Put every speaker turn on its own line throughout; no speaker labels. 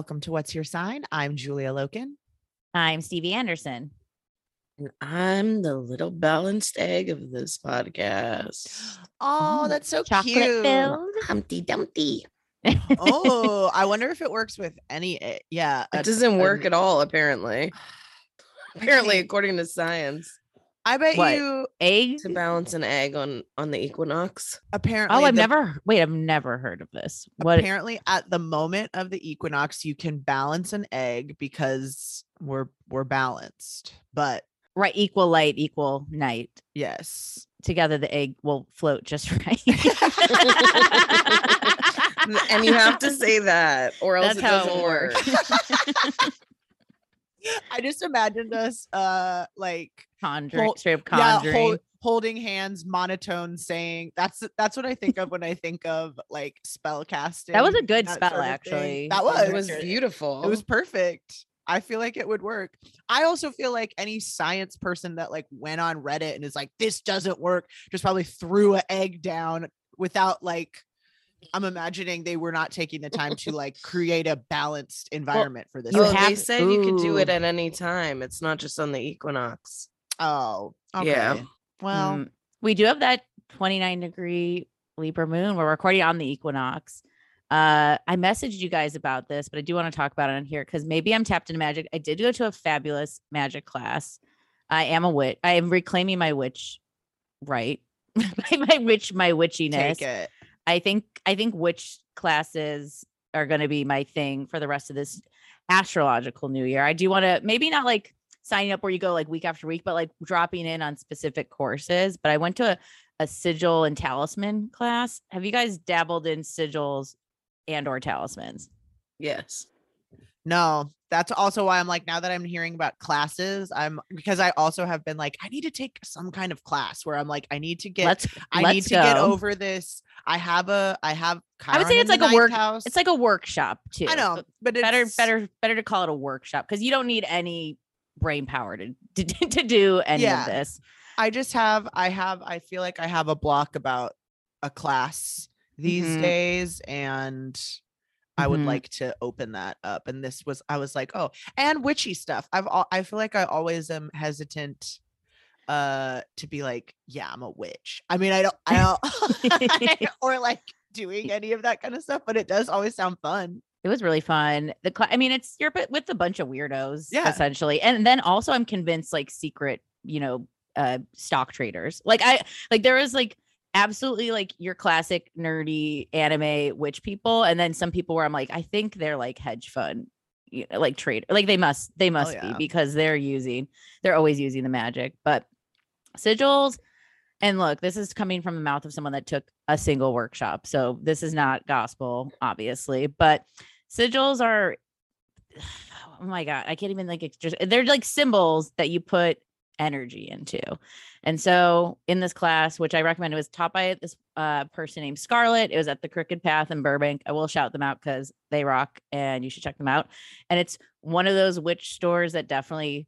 Welcome to What's Your Sign? I'm Julia Loken.
I'm Stevie Anderson.
And I'm the little balanced egg of this podcast.
Oh, that's so
Chocolate
cute.
filled.
Humpty Dumpty.
Oh, I wonder if it works with any. eh, Yeah,
It doesn't work at all, apparently. Apparently, according to science,
I bet
What?
you.
Egg?
to balance an egg on on the equinox.
Apparently,
Oh, I've
the-
never, wait, I've never heard of this. What?
Apparently, at the moment of the equinox, you can balance an egg because we're we're balanced. But
Right. Equal light, equal night.
yes,
Together, the egg will float just right.
and you have to say that, or else
That's
it
how it
doesn't work.
I just imagined us, uh, like
Conjuring,
Hol-
straight up
yeah,
conjuring.
hol- holding hands, monotone, saying that's that's what I think of when I think of like spell casting.
that was a good spell,
sort of thing.
actually.
That
It
was.
It was beautiful.
It was perfect. I feel like it would work. I also feel like any science person that like went on Reddit and is like, this doesn't work, just probably threw an egg down without like I'm imagining they were not taking the time to like create a balanced environment for this.
you
oh,
have-
they said you could do it at any time. It's not just on the equinox.
Oh, okay.
Yeah.
Well,
Mm, we do have that 29 degree Libra moon. We're recording on the equinox. Uh, I messaged you guys about this, but I do want to talk about it on here because maybe I'm tapped into magic. I did go to a fabulous magic class. I am a witch. I am reclaiming my witch right. my, my witch, my witchiness.
take it.
I think I think witch classes are going to be my thing for the rest of this astrological new year. I do want to maybe not like signing up where you go like week after week, but like dropping in on specific courses. But I went to a, a sigil and talisman class. Have you guys dabbled in sigils and or talismans?
Yes.
No, that's also why I'm like now that I'm hearing about classes, I'm because I also have been like I need to take some kind of class where I'm like I need to get
let's
I
let's
need to get over this. I have a I have
I would say it's like a work-
ninth house.
It's like a workshop too.
I know, but it's
better better better to call it a workshop because you don't need any brain power to to, to do any
Yeah.
of this.
I just have I have I feel like I have a block about a class these
Mhm.
days and I would
Mhm.
like to open that up and this was I was like, "Oh, and witchy stuff." I've I feel like I always am hesitant uh to be like, "Yeah, I'm a witch." I mean, I don't I don't or like doing any of that kind of stuff, but it does always sound fun.
It was really fun. The cla- I mean, it's you're but with a bunch of weirdos,
Yeah.
essentially. And then also, I'm convinced like secret, you know, uh, stock traders. Like I like there was like absolutely like your classic nerdy anime witch people, and then some people where I'm like, I think they're like hedge fund, you know, like trade, like they must they must
yeah.
be because they're using they're always using the magic, but sigils. And look, this is coming from the mouth of someone that took a single workshop. So this is not gospel, obviously, but sigils are oh my god, I can't even like just they're like symbols that you put energy into. And so in this class, which I recommend, it was taught by this uh, person named Scarlett. It was at the Crooked Path in Burbank. I will shout them out because they rock and you should check them out. And it's one of those witch stores that definitely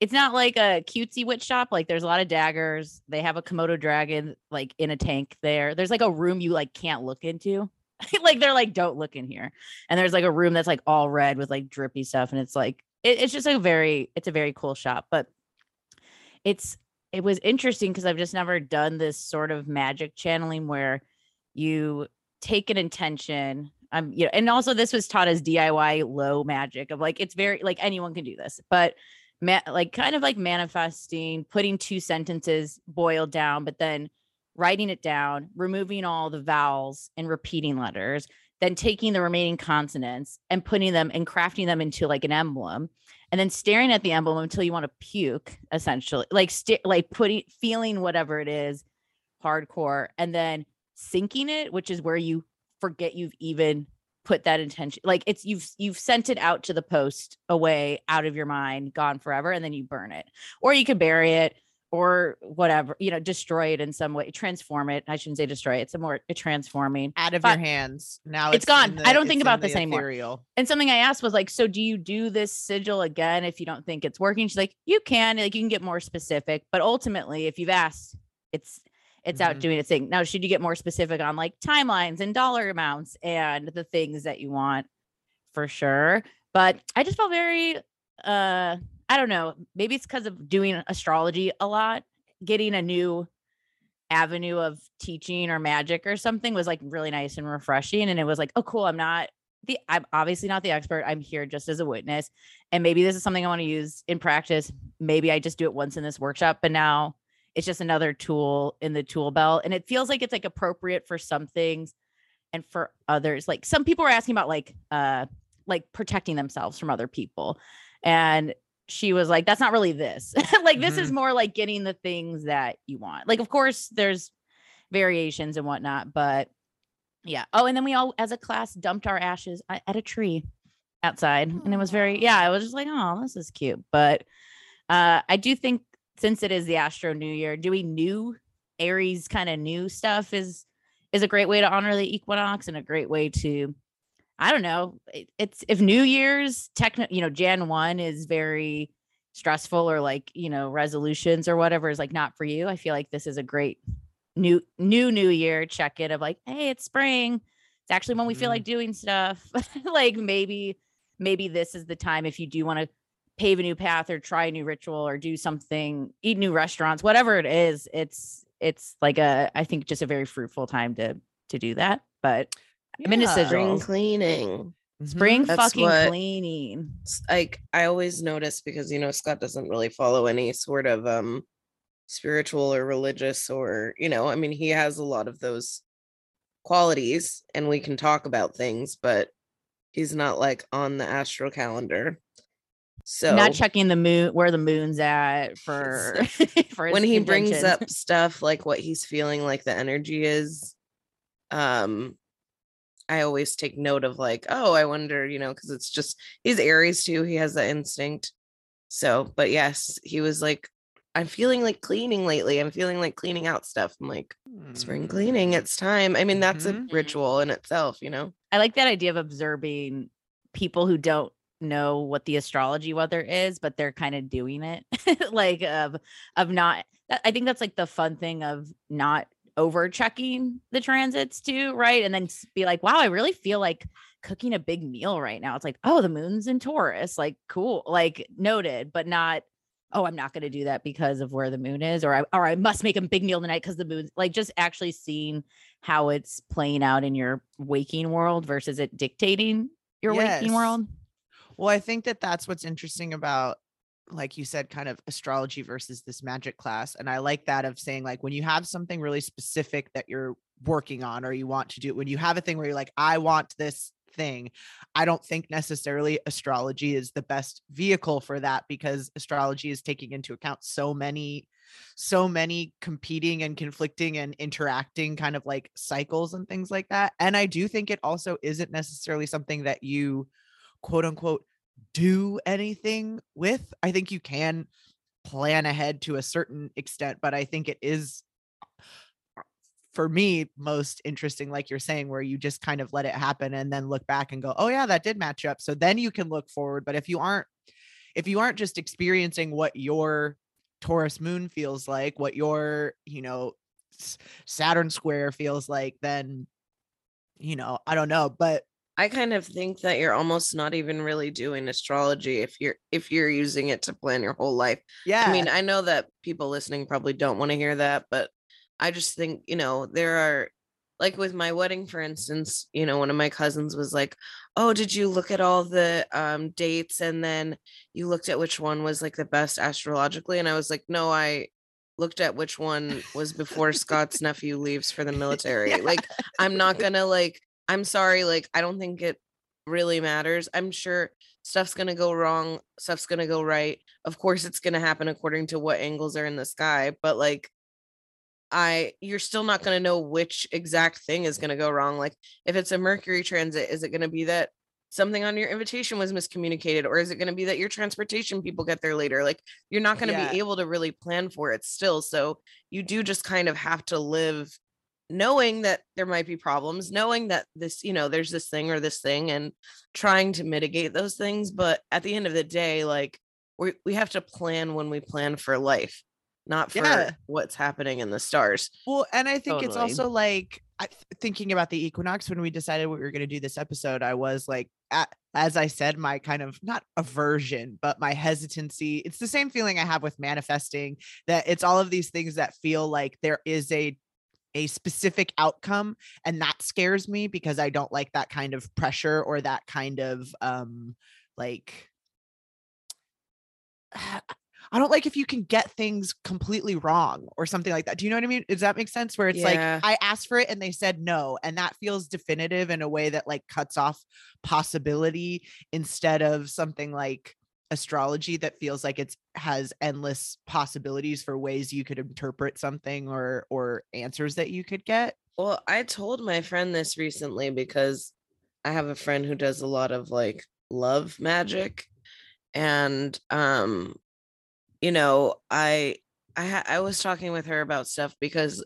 it's not like a cutesy witch shop. Like there's a lot of daggers. They have a Komodo dragon like in a tank there. There's like a room you like can't look into. like they're like, don't look in here. And there's like a room that's like all red with like drippy stuff. And it's like it, it's just a very it's a very cool shop. But it's it was interesting because I've just never done this sort of magic channeling where you take an intention. Um, you know, and also this was taught as DIY low magic of like it's very like anyone can do this, but ma- like kind of like manifesting, putting two sentences boiled down, but then writing it down, removing all the vowels and repeating letters, then taking the remaining consonants and putting them and crafting them into like an emblem, and then staring at the emblem until you want to puke, essentially, like st- like putting feeling whatever it is, hardcore, and then syncing it, which is where you forget you've even put that intention like it's you've you've sent it out to the post away out of your mind gone forever and then you burn it or you could bury it or whatever you know destroy it in some way transform it i shouldn't say destroy it it's a more a transforming
Out of
But
your hands. Now
it's
in
gone. I don't think about
the
this anymore. and something i asked was like so do you do this sigil again if you don't think it's working she's like you can like you can get more specific but ultimately if you've asked it's it's out
Mhm.
doing its thing now should you get more specific on like timelines and dollar amounts and the things that you want for sure but i just felt very uh i don't know maybe it's because of doing astrology a lot getting a new avenue of teaching or magic or something was like really nice and refreshing and it was like oh cool i'm not the i'm obviously not the expert i'm here just as a witness and maybe this is something i want to use in practice maybe i just do it once in this workshop but now it's just another tool in the tool belt and it feels like it's like appropriate for some things and for others like some people are asking about like uh like protecting themselves from other people and she was like that's not really this. Like this is more like getting the things that you want like of course there's variations and whatnot but yeah. Oh and then we all as a class dumped our ashes at a tree outside and it was very yeah i was just like oh this is cute but uh i do think since it is the astro new year doing new aries kind of new stuff is is a great way to honor the equinox and a great way to i don't know it, it's if new year's techno you know jan 1 is very stressful or like you know resolutions or whatever is like not for you i feel like this is a great new new new year check in of like hey it's spring it's actually when we feel
Mhm.
like doing stuff like maybe maybe this is the time if you do want to pave a new path or try a new ritual or do something eat new restaurants whatever it is it's it's like a i think just a very fruitful time to to do that but i'm into
Yeah.
Spring cleaning.
Spring
That's
fucking
what-
cleaning
like I always notice because you know Scott doesn't really follow any sort of um spiritual or religious or you know I mean he has a lot of those qualities and we can talk about things but he's not like on the astral calendar. So
not checking the moon where the moon's at for for
when he brings up stuff like what he's feeling like the energy is um I always take note of like, oh, I wonder, you know, because it's just he's Aries too. He has that instinct. So, but yes, he was like, I'm feeling like cleaning lately. I'm feeling like cleaning out stuff. I'm like, spring cleaning, it's time. I mean, that's
Mhm.
a ritual in itself, you know?
I like that idea of observing people who don't know what the astrology weather is, but they're kind of doing it. like of of not I think that's like the fun thing of not over checking the transits too, right? And then be like, wow, I really feel like cooking a big meal right now. It's like, oh, the moon's in Taurus. Like, cool, like noted, but not oh, I'm not going to do that because of where the moon is, or I or I must make a big meal tonight because the moon's like just actually seeing how it's playing out in your waking world versus it dictating your waking world.
Well, I think that that's what's interesting about, like you said, kind of astrology versus this magic class. And I like that of saying, like, when you have something really specific that you're working on or you want to do, when you have a thing where you're like, I want this thing, I don't think necessarily astrology is the best vehicle for that because astrology is taking into account so many so many competing and conflicting and interacting kind of like cycles and things like that and i do think it also isn't necessarily something that you quote unquote do anything with. I think you can plan ahead to a certain extent, but I think it is for me most interesting like you're saying where you just kind of let it happen and then look back and go, "Oh yeah, that did match up." So then you can look forward, but if you aren't if you aren't just experiencing what your Taurus moon feels like, what your, you know, Saturn square feels like, then you know, I don't know, but
I kind of think that you're almost not even really doing astrology if you're if you're using it to plan your whole life.
yeah.
I mean, I know that people listening probably don't want to hear that, but I just think, you know, there are like with my wedding, for instance, you know, one of my cousins was like, Oh, did you look at all the um dates and then you looked at which one was like the best astrologically? And I was like, No, I looked at which one was before Scott's nephew leaves for the military.
Yeah.
Like, I'm not gonna like, I'm sorry, like, I don't think it really matters. I'm sure stuff's going to go wrong, stuff's going to go right. Of course it's going to happen according to what angles are in the sky, but like I you're still not going to know which exact thing is going to go wrong. Like if it's a Mercury transit, is it going to be that something on your invitation was miscommunicated or is it going to be that your transportation people get there later? Like you're not going to
Yeah.
be able to really plan for it still. So you do just kind of have to live knowing that there might be problems, knowing that this, you know, there's this thing or this thing and trying to mitigate those things. But at the end of the day, like we we have to plan when we plan for life, not for
Yeah.
what's happening in the stars.
Well, and I think it's also like I, thinking about the equinox when we decided what we were going to do this episode. I was like, a as I said, my kind of not aversion, but my hesitancy. It's the same feeling I have with manifesting that it's all of these things that feel like there is a a specific outcome and that scares me because I don't like that kind of pressure or that kind of um like I don't like if you can get things completely wrong or something like that. Do you know what I mean? Does that make sense? Where it's
Yeah.
like I asked for it and they said no, and that feels definitive in a way that like cuts off possibility instead of something like astrology that feels like it's has endless possibilities for ways you could interpret something or or answers that you could get.
Well, I told my friend this recently because I have a friend who does a lot of like love magic and um you know, I I ha- I was talking with her about stuff because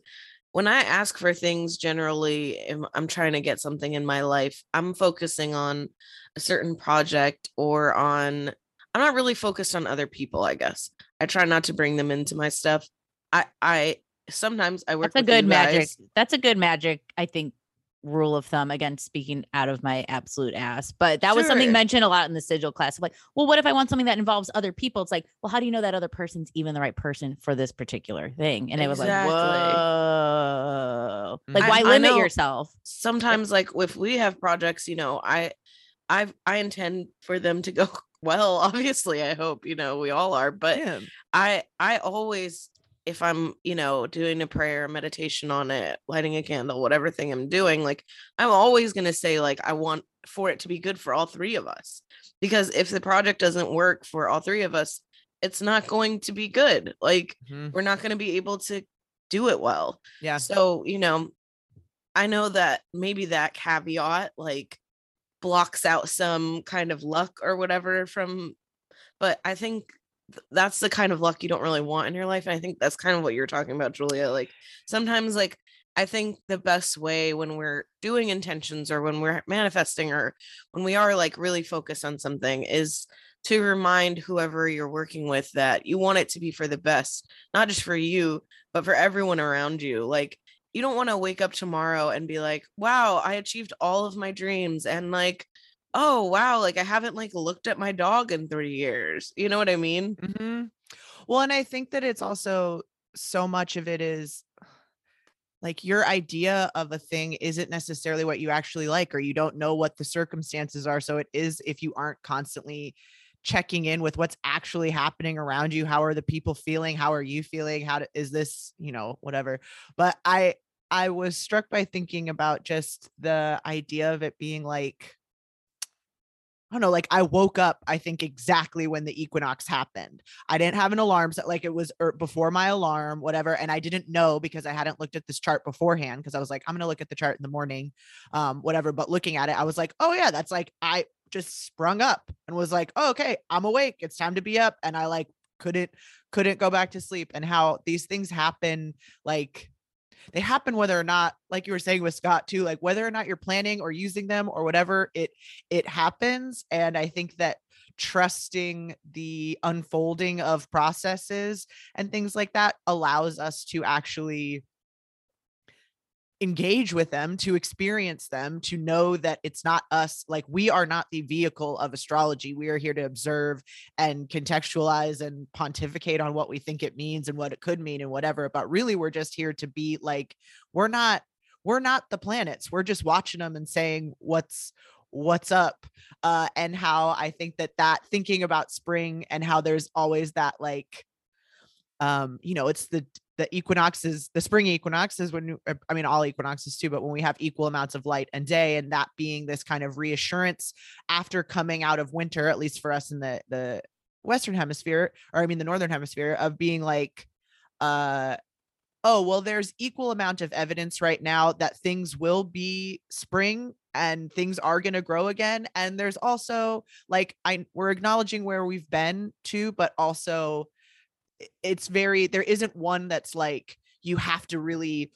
when I ask for things generally I'm trying to get something in my life, I'm focusing on a certain project or on I'm not really focused on other people, I guess. I try not to bring them into my stuff. I I sometimes I work
That's a good magic. That's a good magic, I think, rule of thumb. Again, speaking out of my absolute ass. But that was something mentioned a lot in the sigil class. Like, well, what if I want something that involves other people? It's like, well, how do you know that other person's even the right person for this particular thing? And it was like,
Exactly.
whoa. Like, why
I- I
limit
know.
yourself?
sometimes like if we have projects you know i i i intend for them to go well obviously i hope you know we all are but
Yeah.
i i always if i'm you know doing a prayer meditation on it lighting a candle whatever thing i'm doing like i'm always going to say like i want for it to be good for all three of us because if the project doesn't work for all three of us it's not going to be good like
Mhm.
we're not going to be able to do it well
Yeah.
so, you know, I know that maybe that caveat like blocks out some kind of luck or whatever from but I think that's the kind of luck you don't really want in your life. And I think that's kind of what you're talking about, Julia. Like sometimes like I think the best way when we're doing intentions or when we're manifesting or when we are like really focused on something is to remind whoever you're working with that you want it to be for the best, not just for you, but for everyone around you. Like you don't want to wake up tomorrow and be like, wow, I achieved all of my dreams. And like, oh, wow, like I haven't like looked at my dog in three years. You know what I mean?
hmm Well, and I think that it's also so much of it is like your idea of a thing isn't necessarily what you actually like, or you don't know what the circumstances are. So it is if you aren't constantly checking in with what's actually happening around you. How are the people feeling? How are you feeling? How is this, you know, whatever. But I, I was struck by thinking about just the idea of it being like, I don't know, like I woke up, I think exactly when the equinox happened. I didn't have an alarm set, like it was er, before my alarm, whatever. And I didn't know because I hadn't looked at this chart beforehand because I was like, I'm going to look at the chart in the morning, um, whatever. But looking at it, I was like, oh, yeah, that's like, I just sprung up and was like, oh, okay, I'm awake. It's time to be up. And I like couldn't, couldn't go back to sleep. And how these things happen, like, they happen whether or not like you were saying with scott too like whether or not you're planning or using them or whatever it it happens and i think that trusting the unfolding of processes and things like that allows us to actually engage with them to experience them to know that it's not us like we are not the vehicle of astrology. We are here to observe and contextualize and pontificate on what we think it means and what it could mean and whatever but really we're just here to be like we're not we're not the planets. We're just watching them and saying what's what's up? Uh and how i think that that thinking about spring and how there's always that like um you know it's the the equinoxes the spring equinox is when uh, i mean all equinoxes too but when we have equal amounts of light and day and that being this kind of reassurance after coming out of winter at least for us in the the western hemisphere or i mean the northern hemisphere of being like uh oh well there's equal amount of evidence right now that things will be spring and things are going to grow again and there's also like i we're acknowledging where we've been to but also it's very there isn't one that's like you have to really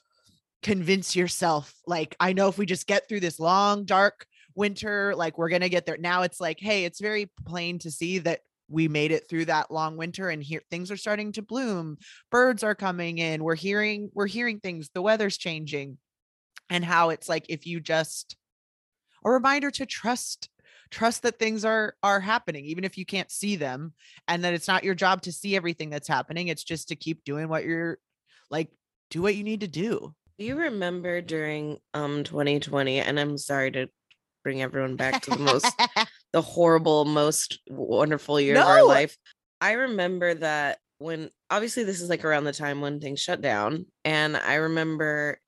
convince yourself like i know if we just get through this long dark winter like we're going to get there. Now it's like hey it's very plain to see that we made it through that long winter and here things are starting to bloom. Birds are coming in. We're hearing we're hearing things. The weather's changing. And how it's like if you just a reminder to trust trust that things are are happening even if you can't see them and that it's not your job to see everything that's happening it's just to keep doing what you're like do what you need to do
Do you remember during um 2020 and I'm sorry to bring everyone back to the most the horrible most wonderful year of our life. I remember that when obviously this is like around the time when things shut down and I remember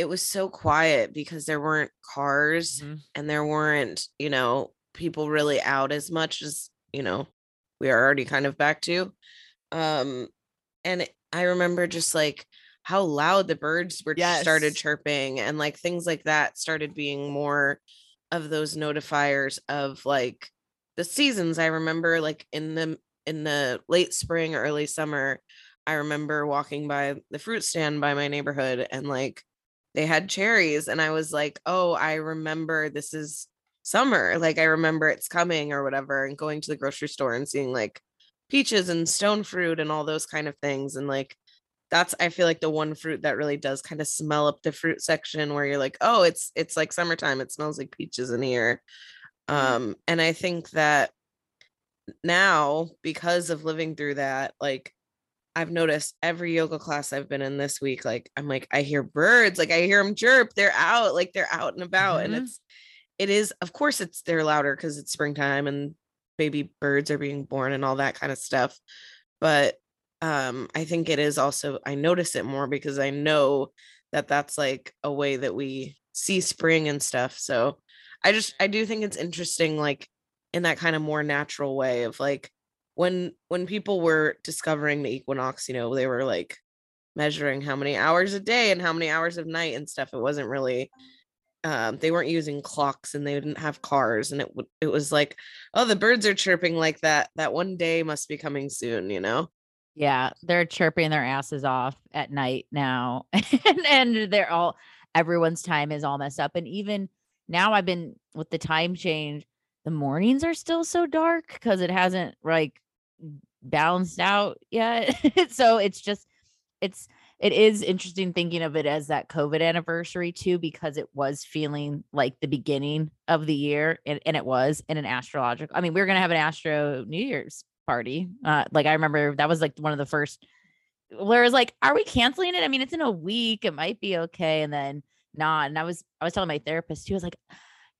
it was so quiet because there weren't cars
Mhm.
and there weren't, you know, people really out as much as, you know, we are already kind of back to. Um and I remember just like how loud the birds were started chirping and like things like that started being more of those notifiers of like the seasons i remember like in the in the late spring early summer i remember walking by the fruit stand by my neighborhood and like they had cherries and i was like oh i remember this is summer like i remember it's coming or whatever and going to the grocery store and seeing like peaches and stone fruit and all those kind of things and like that's i feel like the one fruit that really does kind of smell up the fruit section where you're like oh it's it's like summertime it smells like peaches in here. Um and i think that now because of living through that like i've noticed every yoga class i've been in this week like i'm like i hear birds like i hear them chirp they're out like they're out and about and
Mhm.
it's it is of course it's they're louder because it's springtime and baby birds are being born and all that kind of stuff but um i think it is also i notice it more because i know that that's like a way that we see spring and stuff so i just i do think it's interesting like in that kind of more natural way of like when when people were discovering the equinox you know they were like measuring how many hours a day and how many hours of night and stuff. It wasn't really um they weren't using clocks and they didn't have cars and it it was like oh the birds are chirping like that that one day must be coming soon you know
Yeah, they're chirping their asses off at night now. and, and they're all everyone's time is all messed up. And even now I've been with the time change, the mornings are still so dark because it hasn't like balanced out yet. so it's just it's it is interesting thinking of it as that COVID anniversary too, because it was feeling like the beginning of the year, and, and it was in an astrological. I mean, we were gonna have an astro New Year's party. Uh, like I remember that was like one of the first where it was like, are we canceling it? I mean, it's in a week, it might be okay, and then not. And I was I was telling my therapist, he was like,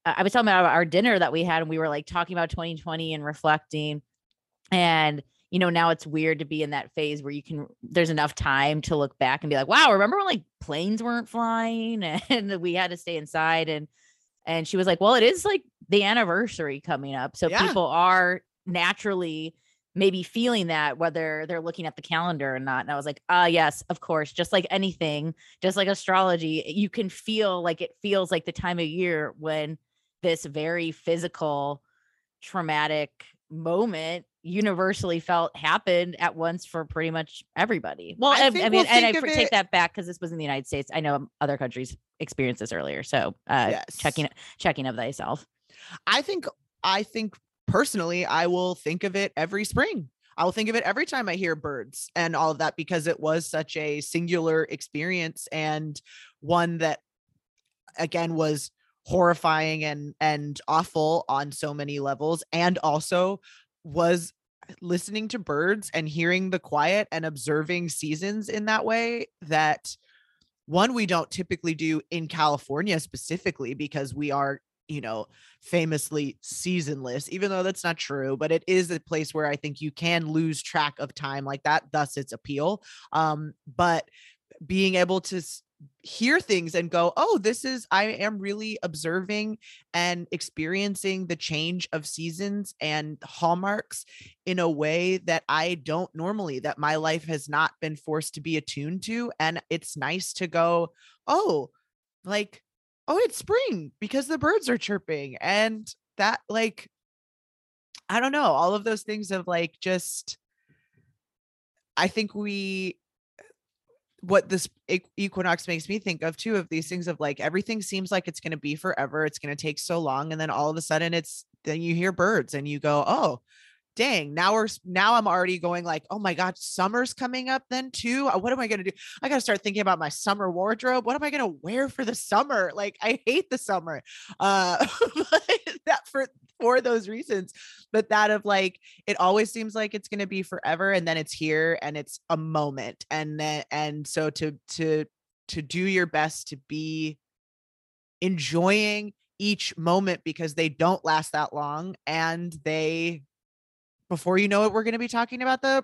I was telling about our dinner that we had, and we were like talking about 2020 and reflecting, and you know, now it's weird to be in that phase where you can, there's enough time to look back and be like, wow, remember when like planes weren't flying and we had to stay inside? And, and she was like, well, it is like the anniversary coming up. So
Yeah.
people are naturally maybe feeling that whether they're looking at the calendar or not. And I was like, ah, yes, of course. Just like anything, just like astrology, you can feel like it feels like the time of year when this very physical, traumatic moment universally felt happened at once for pretty much everybody. Well,
I
I, mean,
we'll
and I take
it-
that back because this was in the United States. I know other countries experienced this earlier. So uh checking checking of thyself.
I think I think personally I will think of it every spring. I will think of it every time I hear birds and all of that because it was such a singular experience and one that again was horrifying and and awful on so many levels and also was listening to birds and hearing the quiet and observing seasons in that way that one we don't typically do in California specifically because we are you know famously seasonless even though that's not true but it is a place where i think you can lose track of time like that thus its appeal. Um but being able to hear things and go oh this is i am really observing and experiencing the change of seasons and hallmarks in a way that i don't normally that my life has not been forced to be attuned to and it's nice to go oh like oh it's spring because the birds are chirping and that like i don't know all of those things of like just i think we what this equinox makes me think of too of these things of like everything seems like it's going to be forever it's going to take so long and then all of a sudden it's then you hear birds and you go oh dang now we're now i'm already going like oh my god summer's coming up then too? Uh, what am i going to do? I got to start thinking about my summer wardrobe. What am i going to wear for the summer? Like i hate the summer uh that for for those reasons but that of like it always seems like it's going to be forever and then it's here and it's a moment and then and so to to to do your best to be enjoying each moment because they don't last that long and they before you know it we're going to be talking about the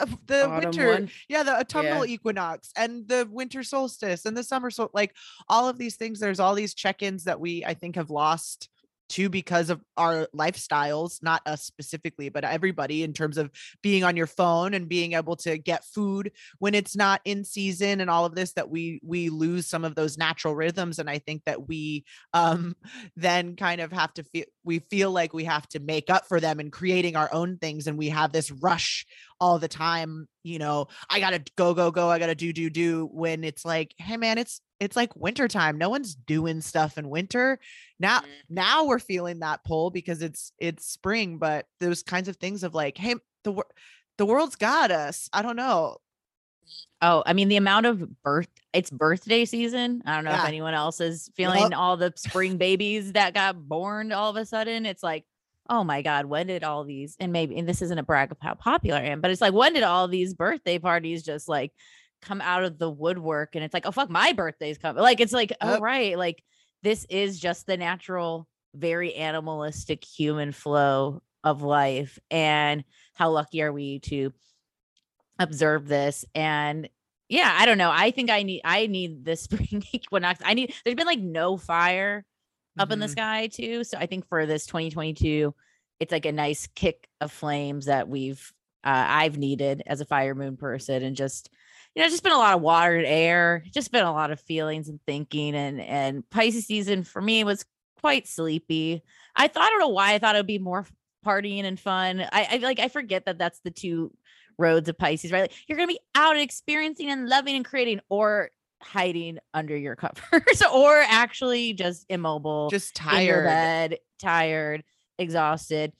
uh, the
Autumn
winter
one.
yeah the autumnal equinox and the winter solstice and the summer sol like all of these things there's all these check-ins that we i think have lost too because of our lifestyles not us specifically but everybody in terms of being on your phone and being able to get food when it's not in season and all of this that we we lose some of those natural rhythms and i think that we um then kind of have to feel we feel like we have to make up for them in creating our own things and we have this rush all the time you know i gotta go go go i gotta do do do when it's like hey man it's it's like winter time no one's doing stuff in winter now mm. now we're feeling that pull because it's it's spring but those kinds of things of like hey the the world's got us i don't know
Oh, I mean the amount of birth it's birthday season. I don't know
Yeah.
if anyone else is feeling all the spring babies that got born all of a sudden. It's like, oh my God, when did all these and maybe and this isn't a brag of how popular I am, but it's like when did all these birthday parties just like come out of the woodwork and it's like, oh fuck, my birthday's coming. Like it's like, oh
Yep.
right, like this is just the natural, very animalistic human flow of life. And how lucky are we to observe this and yeah i don't know i think i need i need this spring equinox i need there's been like no fire up in the
Mhm.
sky too so i think for this 2022 it's like a nice kick of flames that we've uh, i've needed as a fire moon person and just you know, just been a lot of water and air, just been a lot of feelings and thinking. And and Pisces season for me was quite sleepy. I thought I don't know why I thought it would be more partying and fun. I, I like I forget that that's the two roads of Pisces, right? Like, you're gonna be out experiencing and loving and creating, or hiding under your covers, or actually just immobile,
Just tired.
bed, tired, exhausted,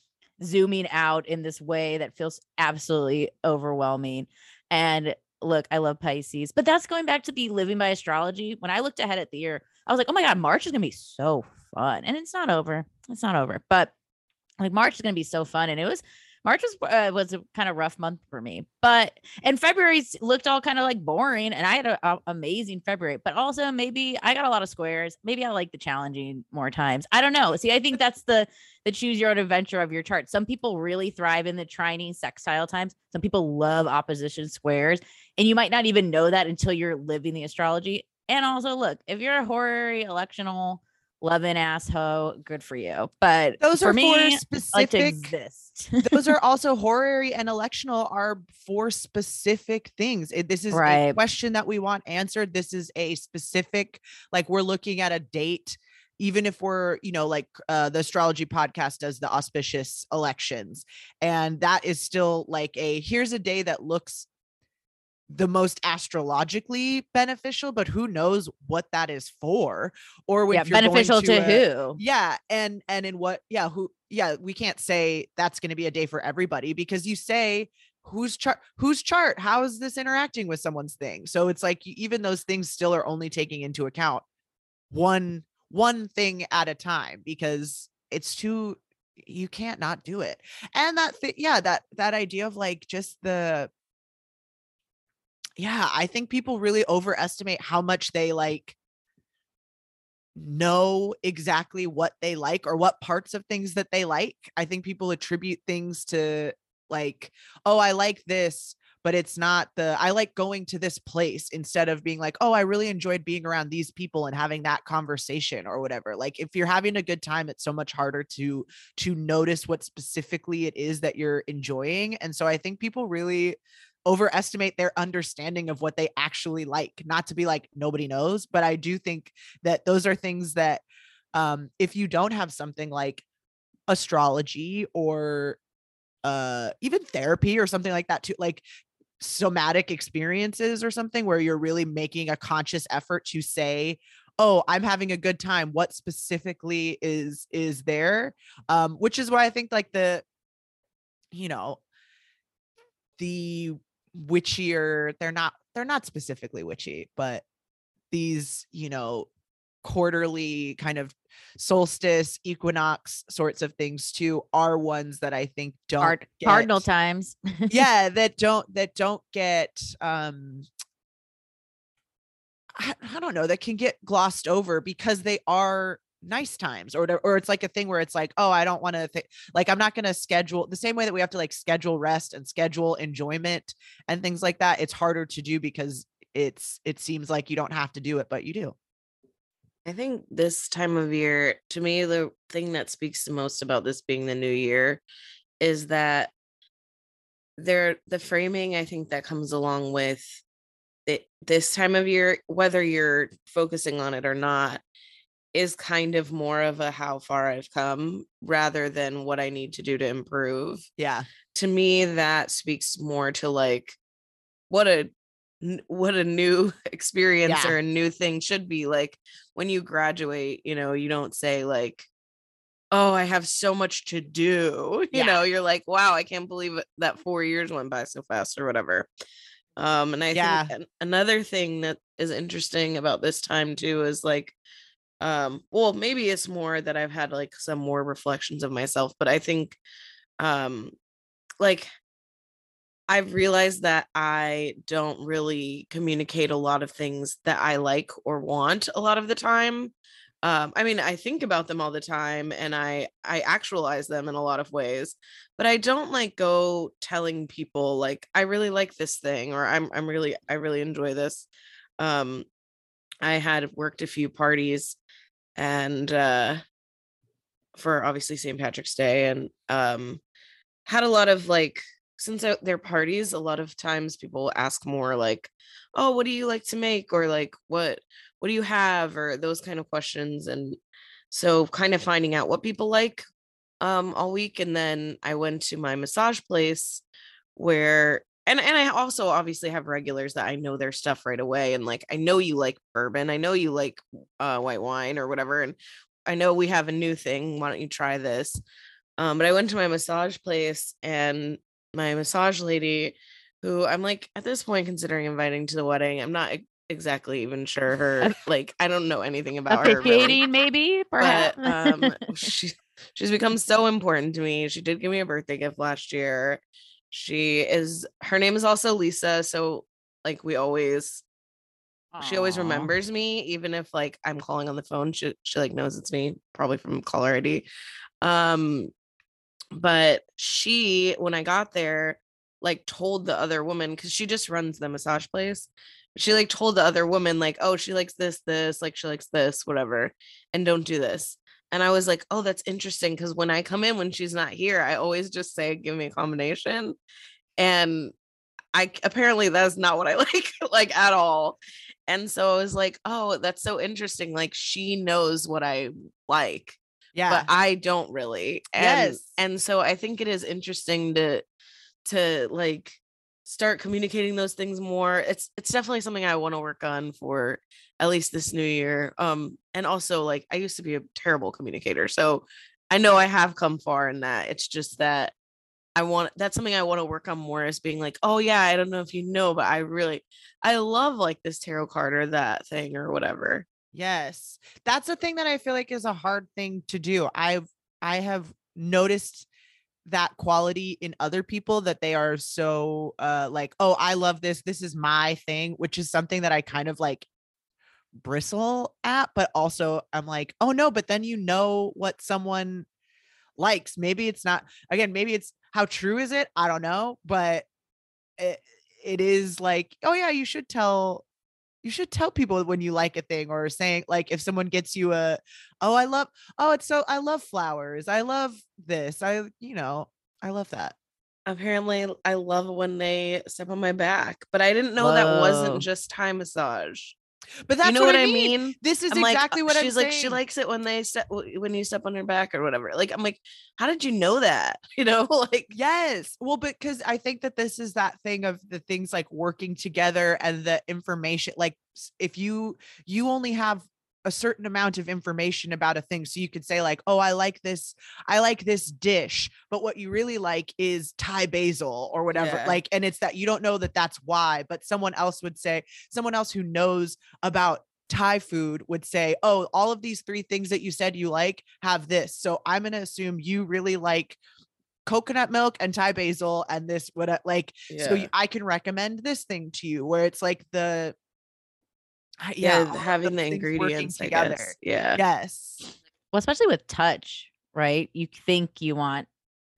zooming out in this way that feels absolutely overwhelming. And look, I love Pisces, but that's going back to be living by astrology. When I looked ahead at the year, I was like, oh my God, March is going to be so fun. And it's not over. It's not over. But like March is going to be so fun. And it was, March was uh, was a kind of rough month for me, but and February looked all kind of like boring, and I had an amazing February. But also maybe I got a lot of squares. Maybe I like the challenging more times. I don't know. See, I think that's the the choose your own adventure of your chart. Some people really thrive in the trining sextile times. Some people love opposition squares, and you might not even know that until you're living the astrology. And also, look, if you're a horary electional loving asshole, good for you. But
Those
for
are
me,
for
like
specific.
exist.
those are also horary and electional are for specific things. This is a question that we want answered. This is a specific, like we're looking at a date. Even if we're, you know, like uh, the astrology podcast does the auspicious elections, and that is still like a here's a day that looks the most astrologically beneficial, but who knows what that is for, or
yeah, beneficial to,
a-
who?
yeah and and in what yeah who yeah we can't say that's going to be a day for everybody because you say whose chart whose chart? How is this interacting with someone's thing? So it's like even those things still are only taking into account one one thing at a time because it's too you can't not do it. And that thi- yeah that that idea of like just the yeah i think people really overestimate how much they like know exactly what they like or what parts of things that they like. I think people attribute things to like, oh, I like this, but it's not the I like going to this place instead of being like, oh, I really enjoyed being around these people and having that conversation or whatever. Like if you're having a good time, it's so much harder to to notice what specifically it is that you're enjoying. And so I think people really overestimate their understanding of what they actually like not to be like nobody knows but i do think that those are things that um if you don't have something like astrology or uh even therapy or something like that too like somatic experiences or something where you're really making a conscious effort to say oh i'm having a good time. What specifically is is there? Um which is why i think like the you know the witchier they're not they're not specifically witchy but these you know quarterly kind of solstice equinox sorts of things too are ones that i think don't
Card- cardinal times.
yeah that don't that don't get um I, I don't know that can get glossed over because they are nice times or or it's like a thing where it's like oh i don't want to th- like i'm not going to schedule the same way that we have to like schedule rest and schedule enjoyment and things like that it's harder to do because it's it seems like you don't have to do it but you do.
I think this time of year, to me, the thing that speaks the most about this being the new year is that there the framing I think that comes along with it this time of year, whether you're focusing on it or not, is kind of more of a how far I've come rather than what I need to do to improve.
yeah
To me, that speaks more to like what a what a new experience
Yeah.
or a new thing should be like when you graduate you know you don't say like oh i have so much to do you
Yeah.
know you're like wow i can't believe that four years went by so fast or whatever um and i
Yeah.
think another thing that is interesting about this time too is like um well maybe it's more that i've had like some more reflections of myself but i think um like I've realized that I don't really communicate a lot of things that I like or want a lot of the time. Um, I mean, I think about them all the time and I I actualize them in a lot of ways, but I don't like go telling people like I really like this thing or I'm I'm really I really enjoy this. Um, I had worked a few parties and uh for obviously St. Patrick's Day and um had a lot of like since they're parties, a lot of times people ask more like, "Oh, what do you like to make?" or like, "What what do you have?" or those kind of questions. And so, kind of finding out what people like um all week, and then I went to my massage place where. And, and I also obviously have regulars that I know their stuff right away. And like, I know you like bourbon. I know you like uh, white wine or whatever. And I know we have a new thing. Why don't you try this? Um, but I went to my massage place and my massage lady, who I'm like at this point considering inviting to the wedding. I'm not exactly even sure her. Like I don't know anything about her. really,
maybe, perhaps.
But um, she she's become so important to me. She did give me a birthday gift last year. She is her name is also Lisa. So like we always she always remembers me even if like i'm calling on the phone she, she like knows it's me probably from caller id um but she when i got there like told the other woman because she just runs the massage place she like told the other woman like oh she likes this this like she likes this whatever and don't do this and i was like oh that's interesting because when i come in when she's not here i always just say give me a combination and I apparently that's not what I like like at all. And so I was like, oh, that's so interesting. Like she knows what I like,
Yeah.
but I don't really. And
Yes.
and so I think it is interesting to to like start communicating those things more. It's it's definitely something I want to work on for at least this new year. Um and also like I used to be a terrible communicator. So I know I have come far in that. It's just that I want that's something I want to work on more is being like, oh yeah, I don't know if you know, but I really I love like this tarot card or that thing or whatever.
Yes. That's a thing that I feel like is a hard thing to do. I've I have noticed that quality in other people that they are so uh like, "Oh, I love this. This is my thing," which is something that I kind of like bristle at, but also I'm like, "Oh no, but then you know what someone likes. Maybe it's not again, maybe it's how true is it? I don't know, but it, it is like, "Oh yeah, you should tell you should tell people when you like a thing or saying like if someone gets you a oh i love oh it's so i love flowers i love this i you know i love that
Apparently I love when they step on my back, but I didn't know that wasn't just Thai massage.
But that's
you know
what, i mean, this is
I'm
exactly
uh,
what
she's
i'm
like. She likes it when they step when you step on her back or whatever. Like I'm like, how did you know that? You know, like
Yes. Well, but because I think that this is that thing of the things like working together and the information. Like, if you you only have a certain amount of information about a thing, so you could say like, "Oh, I like this. I like this dish," but what you really like is Thai basil or whatever.
Yeah.
Like, and it's that you don't know that that's why, but someone else would say, someone else who knows about Thai food would say, "Oh, all of these three things that you said you like have this." So I'm going to assume you really like coconut milk and Thai basil and this what uh, like so
yeah.
you, I can recommend this thing to you where it's like the I-
yeah, having the
those
ingredients together. guess. Yeah.
Yes.
well, especially with touch, right? You think you want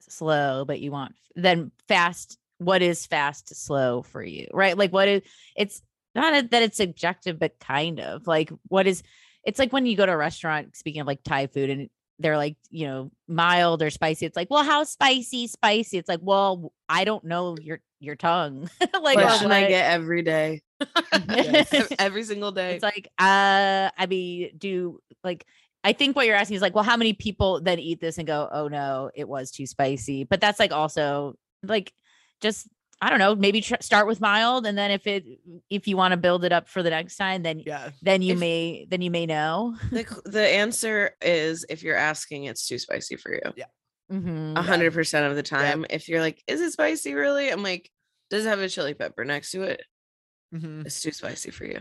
slow, but you want then fast. What is fast to slow for you, right? Like what is it's not that it's subjective, but kind of like what is it's like when you go to a restaurant, speaking of like Thai food, and they're like, you know, mild or spicy. It's like, well, how spicy, spicy? It's like, well, I don't know your your tongue. like,
What
or
should I get every day? Ev- every single day.
it's like, uh, I mean, do like I think what you're asking is like, well, how many people then eat this and go, oh no, it was too spicy? But that's like also like just I don't know, maybe tr- start with mild, and then if it if you want to build it up for the next time, then
Yeah.
then you
If-
may then you may know.
the, the answer is if you're asking, it's too spicy for you.
Yeah,
A hundred percent of the time. If you're like, is it spicy really? I'm like, does it have a chili pepper next to it?
Mhm.
It's too spicy for you.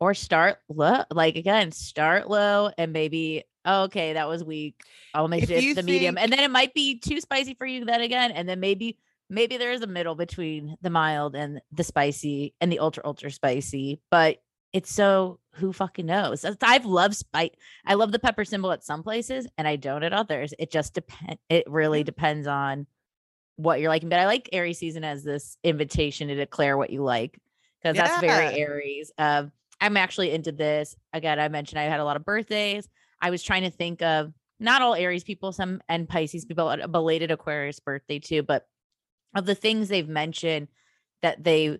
Or start low, like again, start low, and maybe oh, okay, that was weak. I'll make
If
it
you
the medium, and then it might be too spicy for you then again, and then maybe maybe there is a middle between the mild and the spicy and the ultra ultra spicy, but it's so who fucking knows? I've loved spice. I love the pepper symbol at some places, and I don't at others. It just depends. It really depends on what you're liking. But I like Aries season as this invitation to declare what you like because that's very Aries. Um, I'm actually into this. Again, I mentioned I had a lot of birthdays. I was trying to think of not all Aries people, some and Pisces people, a belated Aquarius birthday too, but of the things they've mentioned that they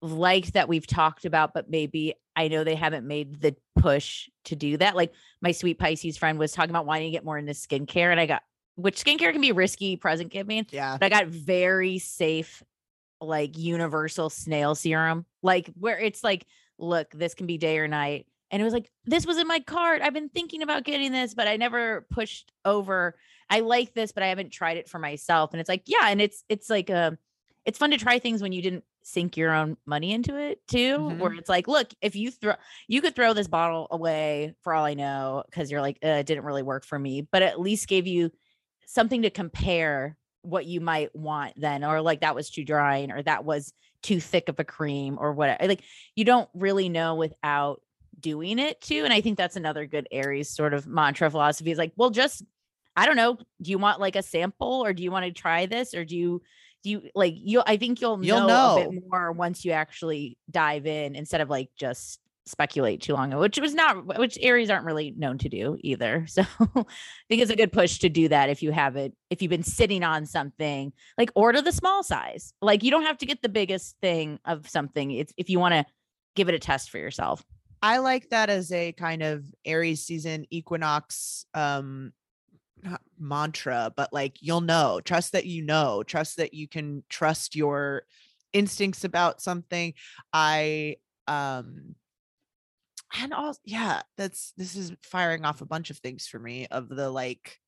liked that we've talked about, but maybe I know they haven't made the push to do that. Like my sweet Pisces friend was talking about wanting to get more into skincare, and I got which skincare can be risky present giving,
Yeah.
but I got very safe, like universal snail serum, like where it's like, look, this can be day or night. And it was like, this was in my cart. I've been thinking about getting this, but I never pushed over. I like this, but I haven't tried it for myself. And it's like, yeah, and it's it's like a it's fun to try things when you didn't sink your own money into it too. Where it's like, look, if you throw you could throw this bottle away for all I know, because you're like, uh, it didn't really work for me, but at least gave you something to compare what you might want then, or like that was too drying, or that was too thick of a cream, or whatever. Like you don't really know without doing it too. And I think that's another good Aries sort of mantra philosophy is like, well, just I don't know. Do you want like a sample or do you want to try this or do you do you like you I think you'll,
You'll
know, a bit more once you actually dive in instead of like just speculate too long, which was not which Aries aren't really known to do either. So I think it's a good push to do that if you haven't, if you've been sitting on something, like order the small size. Like you don't have to get the biggest thing of something. It's if you want to give it a test for yourself.
I like that as a kind of Aries season equinox um not mantra, but like you'll know, trust that you know, trust that you can trust your instincts about something. I um and also yeah, that's this is firing off a bunch of things for me of the like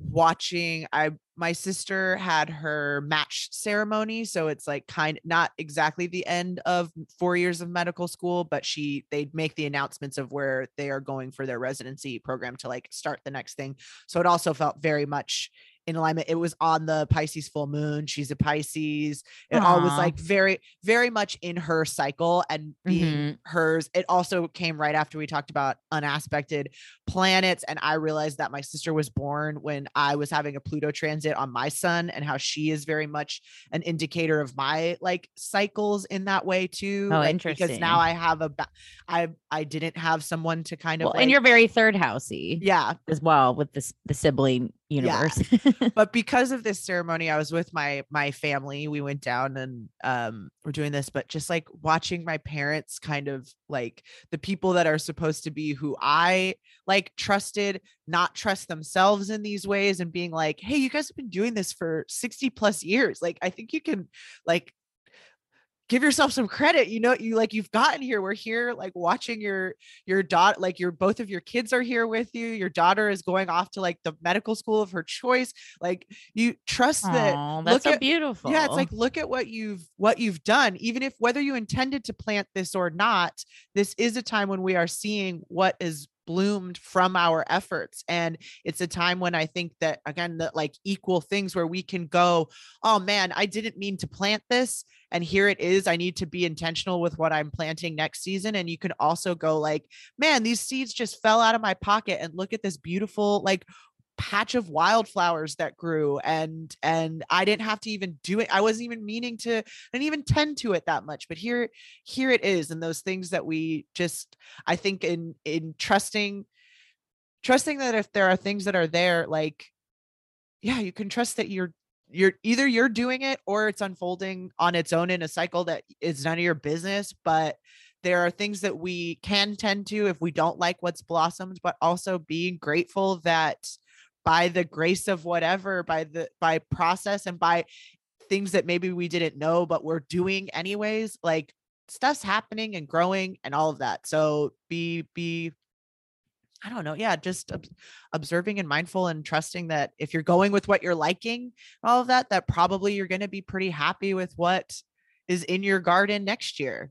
watching i my sister had her match ceremony so it's like kind not exactly the end of four years of medical school but she they'd make the announcements of where they are going for their residency program to like start the next thing. So it also felt very much in alignment it was on the pisces full moon she's a pisces it all was like very very much in her cycle and being
Mhm.
hers it also came right after we talked about unaspected planets and i realized that my sister was born when i was having a pluto transit on my sun and how she is very much an indicator of my like cycles in that way too
Oh,
like, because now i have a ba- i i didn't have someone to kind of
Well,
like,
and you're very third housey
yeah.
as well with this the sibling universe.
but because of this ceremony i was with my my family we went down and um we're doing this but just like watching my parents kind of like the people that are supposed to be who i like trusted not trust themselves in these ways and being like hey you guys have been doing this for 60 plus years like i think you can like give yourself some credit you know you like you've gotten here we're here like watching your your daughter like your both of your kids are here with you your daughter is going off to like the medical school of her choice like you trust that
that's
look
so
at-
beautiful.
yeah it's like look at what you've what you've done even if whether you intended to plant this or not this is a time when we are seeing what is bloomed from our efforts and it's a time when i think that again that like equal things where we can go oh man i didn't mean to plant this and here it is i need to be intentional with what i'm planting next season and you can also go like man these seeds just fell out of my pocket and look at this beautiful like patch of wildflowers that grew and and I didn't have to even do it. I wasn't even meaning to I didn't even tend to it that much. But here here it is. And those things that we just I think in in trusting trusting that if there are things that are there, like yeah, you can trust that you're you're either you're doing it or it's unfolding on its own in a cycle that is none of your business. But there are things that we can tend to if we don't like what's blossomed, but also being grateful that by the grace of whatever, by the by process and by things that maybe we didn't know, but we're doing anyways, like stuff's happening and growing and all of that. So be be I don't know. Yeah, just ob- observing and mindful and trusting that if you're going with what you're liking, all of that, that probably you're going to be pretty happy with what is in your garden next year.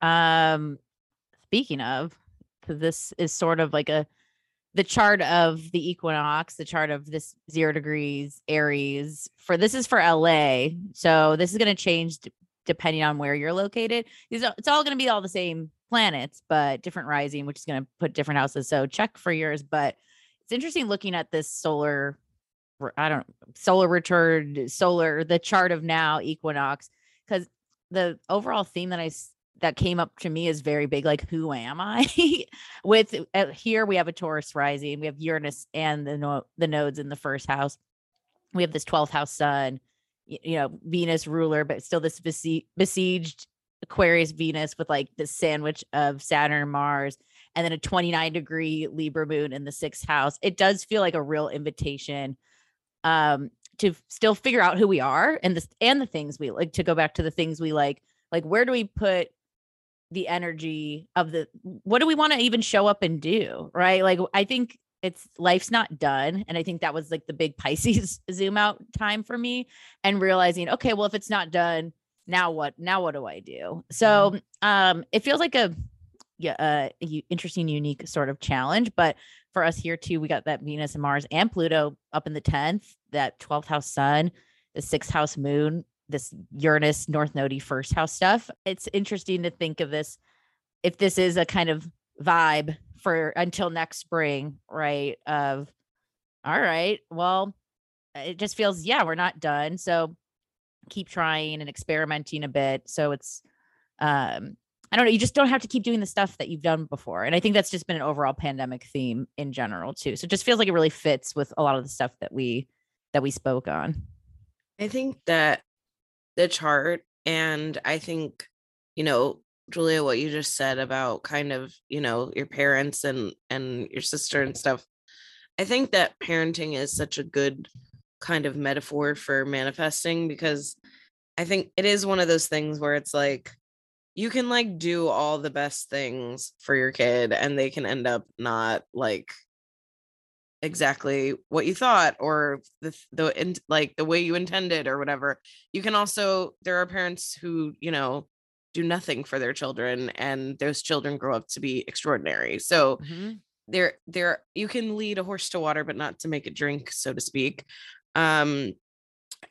Um, speaking of, this is sort of like a the chart of the equinox, the chart of this zero degrees Aries. For this is for LA, so this is going to change d- depending on where you're located. These are, it's all going to be all the same planets, but different rising, which is going to put different houses. So check for yours. But it's interesting looking at this solar. I don't solar return solar the chart of now equinox because the overall theme that I that came up to me is very big. Like, who am I? With uh, here we have a Taurus rising, we have Uranus and the no- the nodes in the first house, we have this 12th house sun, y- you know, Venus ruler, but still this besi- besieged Aquarius Venus with like the sandwich of Saturn Mars, and then a 29 degree Libra moon in the sixth house. It does feel like a real invitation um to still figure out who we are and this and the things we like to go back to the things we like like where do we put the energy of the what do we want to even show up and do right? Like i think it's life's not done and i think that was like the big pisces zoom out time for me and realizing okay well if it's not done now what now what do i do? So um it feels like a yeah uh, interesting unique sort of challenge but for us here too we got that venus and mars and pluto up in the 10th that 12th house sun the sixth house moon this uranus north node first house stuff it's interesting to think of this if this is a kind of vibe for until next spring right of all right well it just feels yeah we're not done so keep trying and experimenting a bit. So it's um i don't know you just don't have to keep doing the stuff that you've done before and i think that's just been an overall pandemic theme in general too so it just feels like it really fits with a lot of the stuff that we that we spoke on.
I think that the chart, and I think, you know, Julia, what you just said about kind of, you know, your parents and and your sister and stuff. I think that parenting is such a good kind of metaphor for manifesting because I think it is one of those things where it's like you can like do all the best things for your kid and they can end up not like exactly what you thought or the the in, like the way you intended or whatever. You can also there are parents who you know do nothing for their children and those children grow up to be extraordinary. So
Mhm.
there there you can lead a horse to water but not to make it drink so to speak. Um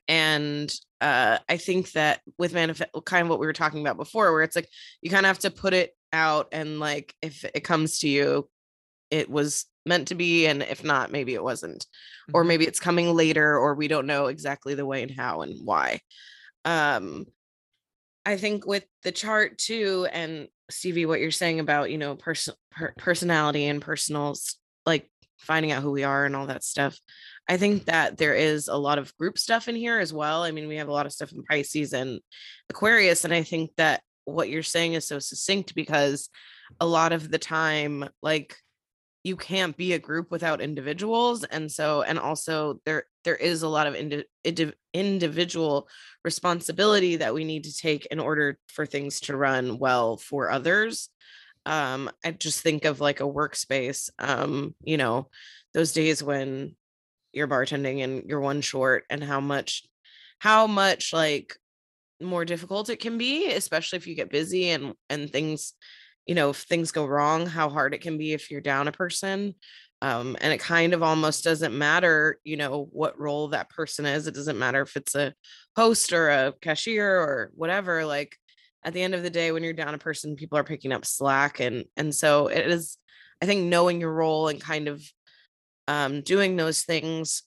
and uh i think that with manifest kind of what we were talking about before where it's like you kind of have to put it out and like if it comes to you it was meant to be and if not maybe it wasn't or
Mhm.
maybe it's coming later or we don't know exactly the way and how and why um i think with the chart too and stevie what you're saying about you know person per- personality and personals like finding out who we are and all that stuff i think that there is a lot of group stuff in here as well i mean we have a lot of stuff in pisces and aquarius and i think that what you're saying is so succinct because a lot of the time like you can't be a group without individuals and so and also there there is a lot of indi- indi- individual responsibility that we need to take in order for things to run well for others. Um i just think of like a workspace um you know those days when you're bartending and you're one short and how much how much like more difficult it can be especially if you get busy and and things you know if things go wrong how hard it can be if you're down a person um and it kind of almost doesn't matter you know what role that person is it doesn't matter if it's a host or a cashier or whatever like at the end of the day when you're down a person people are picking up slack and and so it is i think knowing your role and kind of um doing those things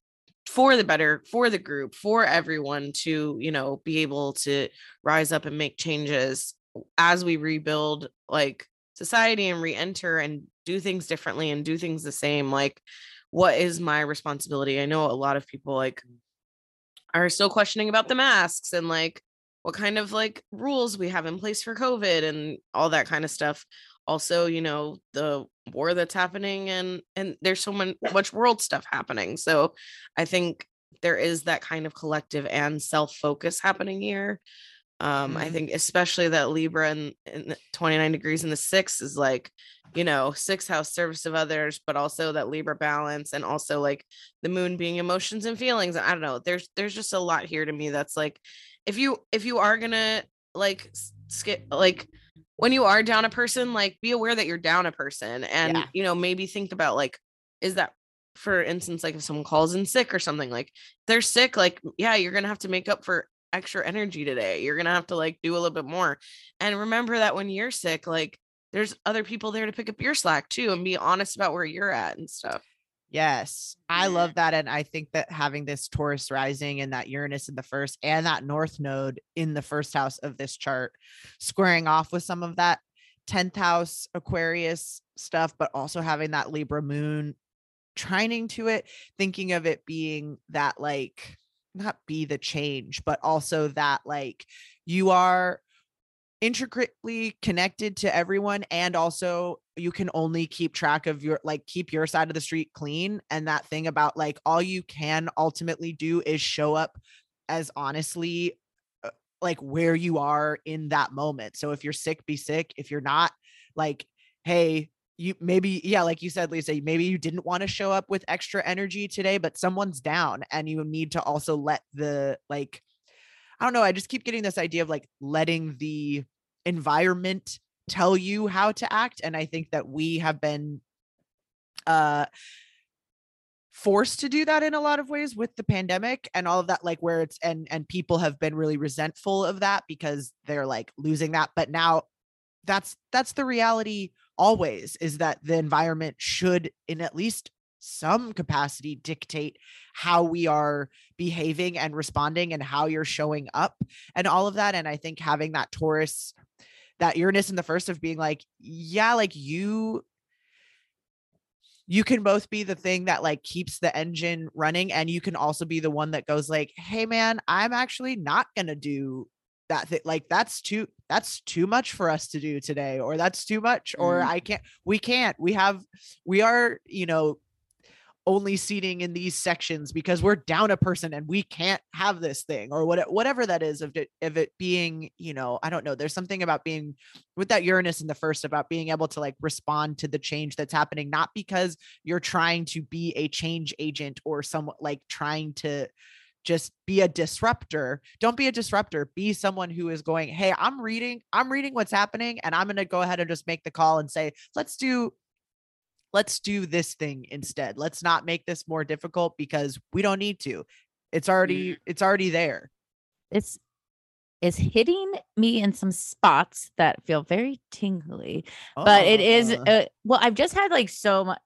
for the better for the group for everyone to you know be able to rise up and make changes as we rebuild like society and re-enter and do things differently and do things the same like what is my responsibility? I know a lot of people like mm. are still questioning about the masks and like what kind of like rules we have in place for covid and all that kind of stuff. Also you know the war that's happening and and there's so much much world stuff happening. So i think there is that kind of collective and self focus happening here um i
Mhm.
think especially that libra and, and 29 degrees in the six is like you know six house service of others but also that libra balance and also like the moon being emotions and feelings i don't know there's there's just a lot here to me that's like if you if you are gonna like skip like when you are down a person like be aware that you're down a person and
Yeah.
you know maybe think about like is that for instance like if someone calls in sick or something like they're sick like yeah you're gonna have to make up for extra energy today you're gonna have to like do a little bit more and remember that when you're sick like there's other people there to pick up your slack too and be honest about where you're at and stuff
Yes, I love that. And I think that having this Taurus rising and that Uranus in the first and that North node in the first house of this chart, squaring off with some of that 10th house Aquarius stuff, but also having that Libra moon trining to it, thinking of it being that like not be the change, but also that like you are intricately connected to everyone and also you can only keep track of your like keep your side of the street clean and that thing about like all you can ultimately do is show up as honestly uh, like where you are in that moment. So if you're sick be sick. If you're not like hey you maybe yeah like you said lisa maybe you didn't want to show up with extra energy today but someone's down and you need to also let the like i don't know i just keep getting this idea of like letting the environment tell you how to act and i think that we have been uh forced to do that in a lot of ways with the pandemic and all of that like where it's and and people have been really resentful of that because they're like losing that but now that's that's the reality always is that the environment should in at least some capacity dictate how we are behaving and responding and how you're showing up and all of that and i think having that taurus that uranus in the first of being like yeah like you you can both be the thing that like keeps the engine running and you can also be the one that goes like hey man i'm actually not going to do that thing like that's too that's too much for us to do today or that's too much or
Mm.
i can't we can't we have we are you know only seating in these sections because we're down a person and we can't have this thing or what whatever that is of it of it being you know i don't know there's something about being with that uranus in the first about being able to like respond to the change that's happening not because you're trying to be a change agent or somewhat like trying to just be a disruptor. Don't be a disruptor. Be someone who is going hey i'm reading i'm reading what's happening and i'm going to go ahead and just make the call and say let's do let's do this thing instead. Let's not make this more difficult because we don't need to it's already it's already there.
It's it's hitting me in some spots that feel very tingly. but it is
Oh.
uh, well i've just had like so much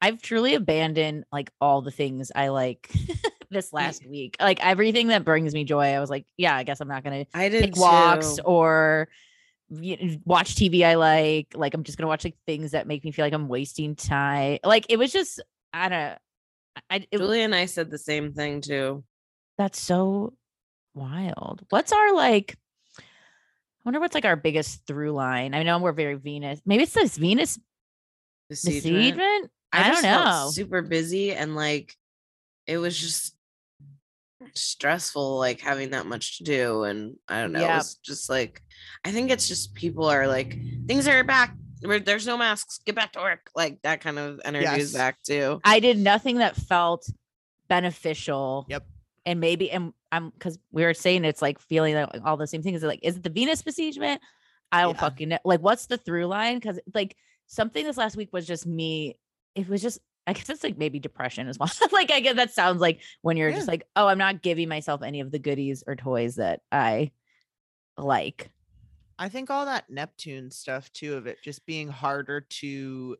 i've truly abandoned like all the things i like this last week like everything that brings me joy i was like yeah i guess i'm not gonna
I did
take walks
too.
or y- watch tv i like like i'm just gonna watch like things that make me feel like i'm wasting time like it was just i don't i it,
Julie and I said the same thing too.
that's so wild what's our like i wonder what's like our biggest through line i know we're very venus maybe it's this venus
Besiegement.
besiegement i,
just
don't know
super busy and like it was just stressful like having that much to do and i don't know
Yeah.
it was just like i think it's just people are like things are back There- there's no masks get back to work like that kind of energy is back too
I did nothing that felt beneficial.
Yep.
And maybe, and I'm because we were saying it's like feeling like all the same things. Like, is it the Venus besiegement? I don't
Yeah.
fucking know. Like, what's the through line? Because like something this last week was just me. It was just, I guess it's like maybe depression as well. like, I guess that sounds like when you're just like, oh, I'm not giving myself any of the goodies or toys that I like.
I think all that Neptune stuff too of it just being harder to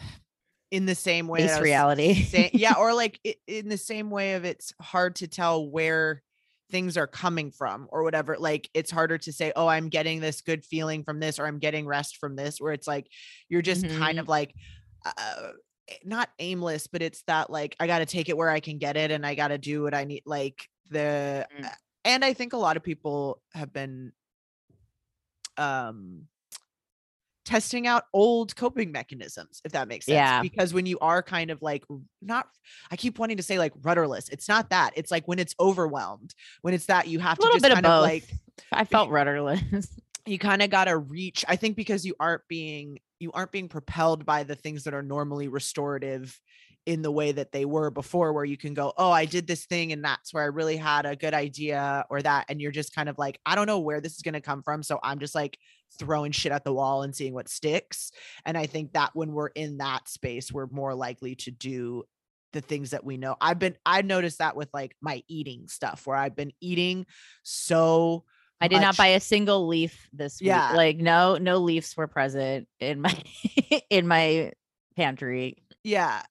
in the same way
Face
that I was
reality.
say- yeah, or like in the same way of it's hard to tell where things are coming from or whatever. Like it's harder to say, oh, I'm getting this good feeling from this, or I'm getting rest from this, where it's like you're just kind of like uh not aimless, but it's that like I gotta take it where I can get it and I gotta do what I need. Like the
Mm.
and I think a lot of people have been um testing out old coping mechanisms if that makes sense
Yeah.
because when you are kind of like not i keep wanting to say like rudderless it's not that it's like when it's overwhelmed when it's that you have
A
to just
bit of
kind
both.
of like
I felt rudderless.
You kind of got to reach i think because you aren't being you aren't being propelled by the things that are normally restorative in the way that they were before where you can go oh i did this thing and that's where i really had a good idea or that and you're just kind of like i don't know where this is going to come from so i'm just like throwing shit at the wall and seeing what sticks and i think that when we're in that space we're more likely to do the things that we know. I've been i've noticed that with like my eating stuff where i've been eating so
I did not buy a single leaf this week.
Yeah.
Like no, no leaves were present in my in my pantry.
Yeah.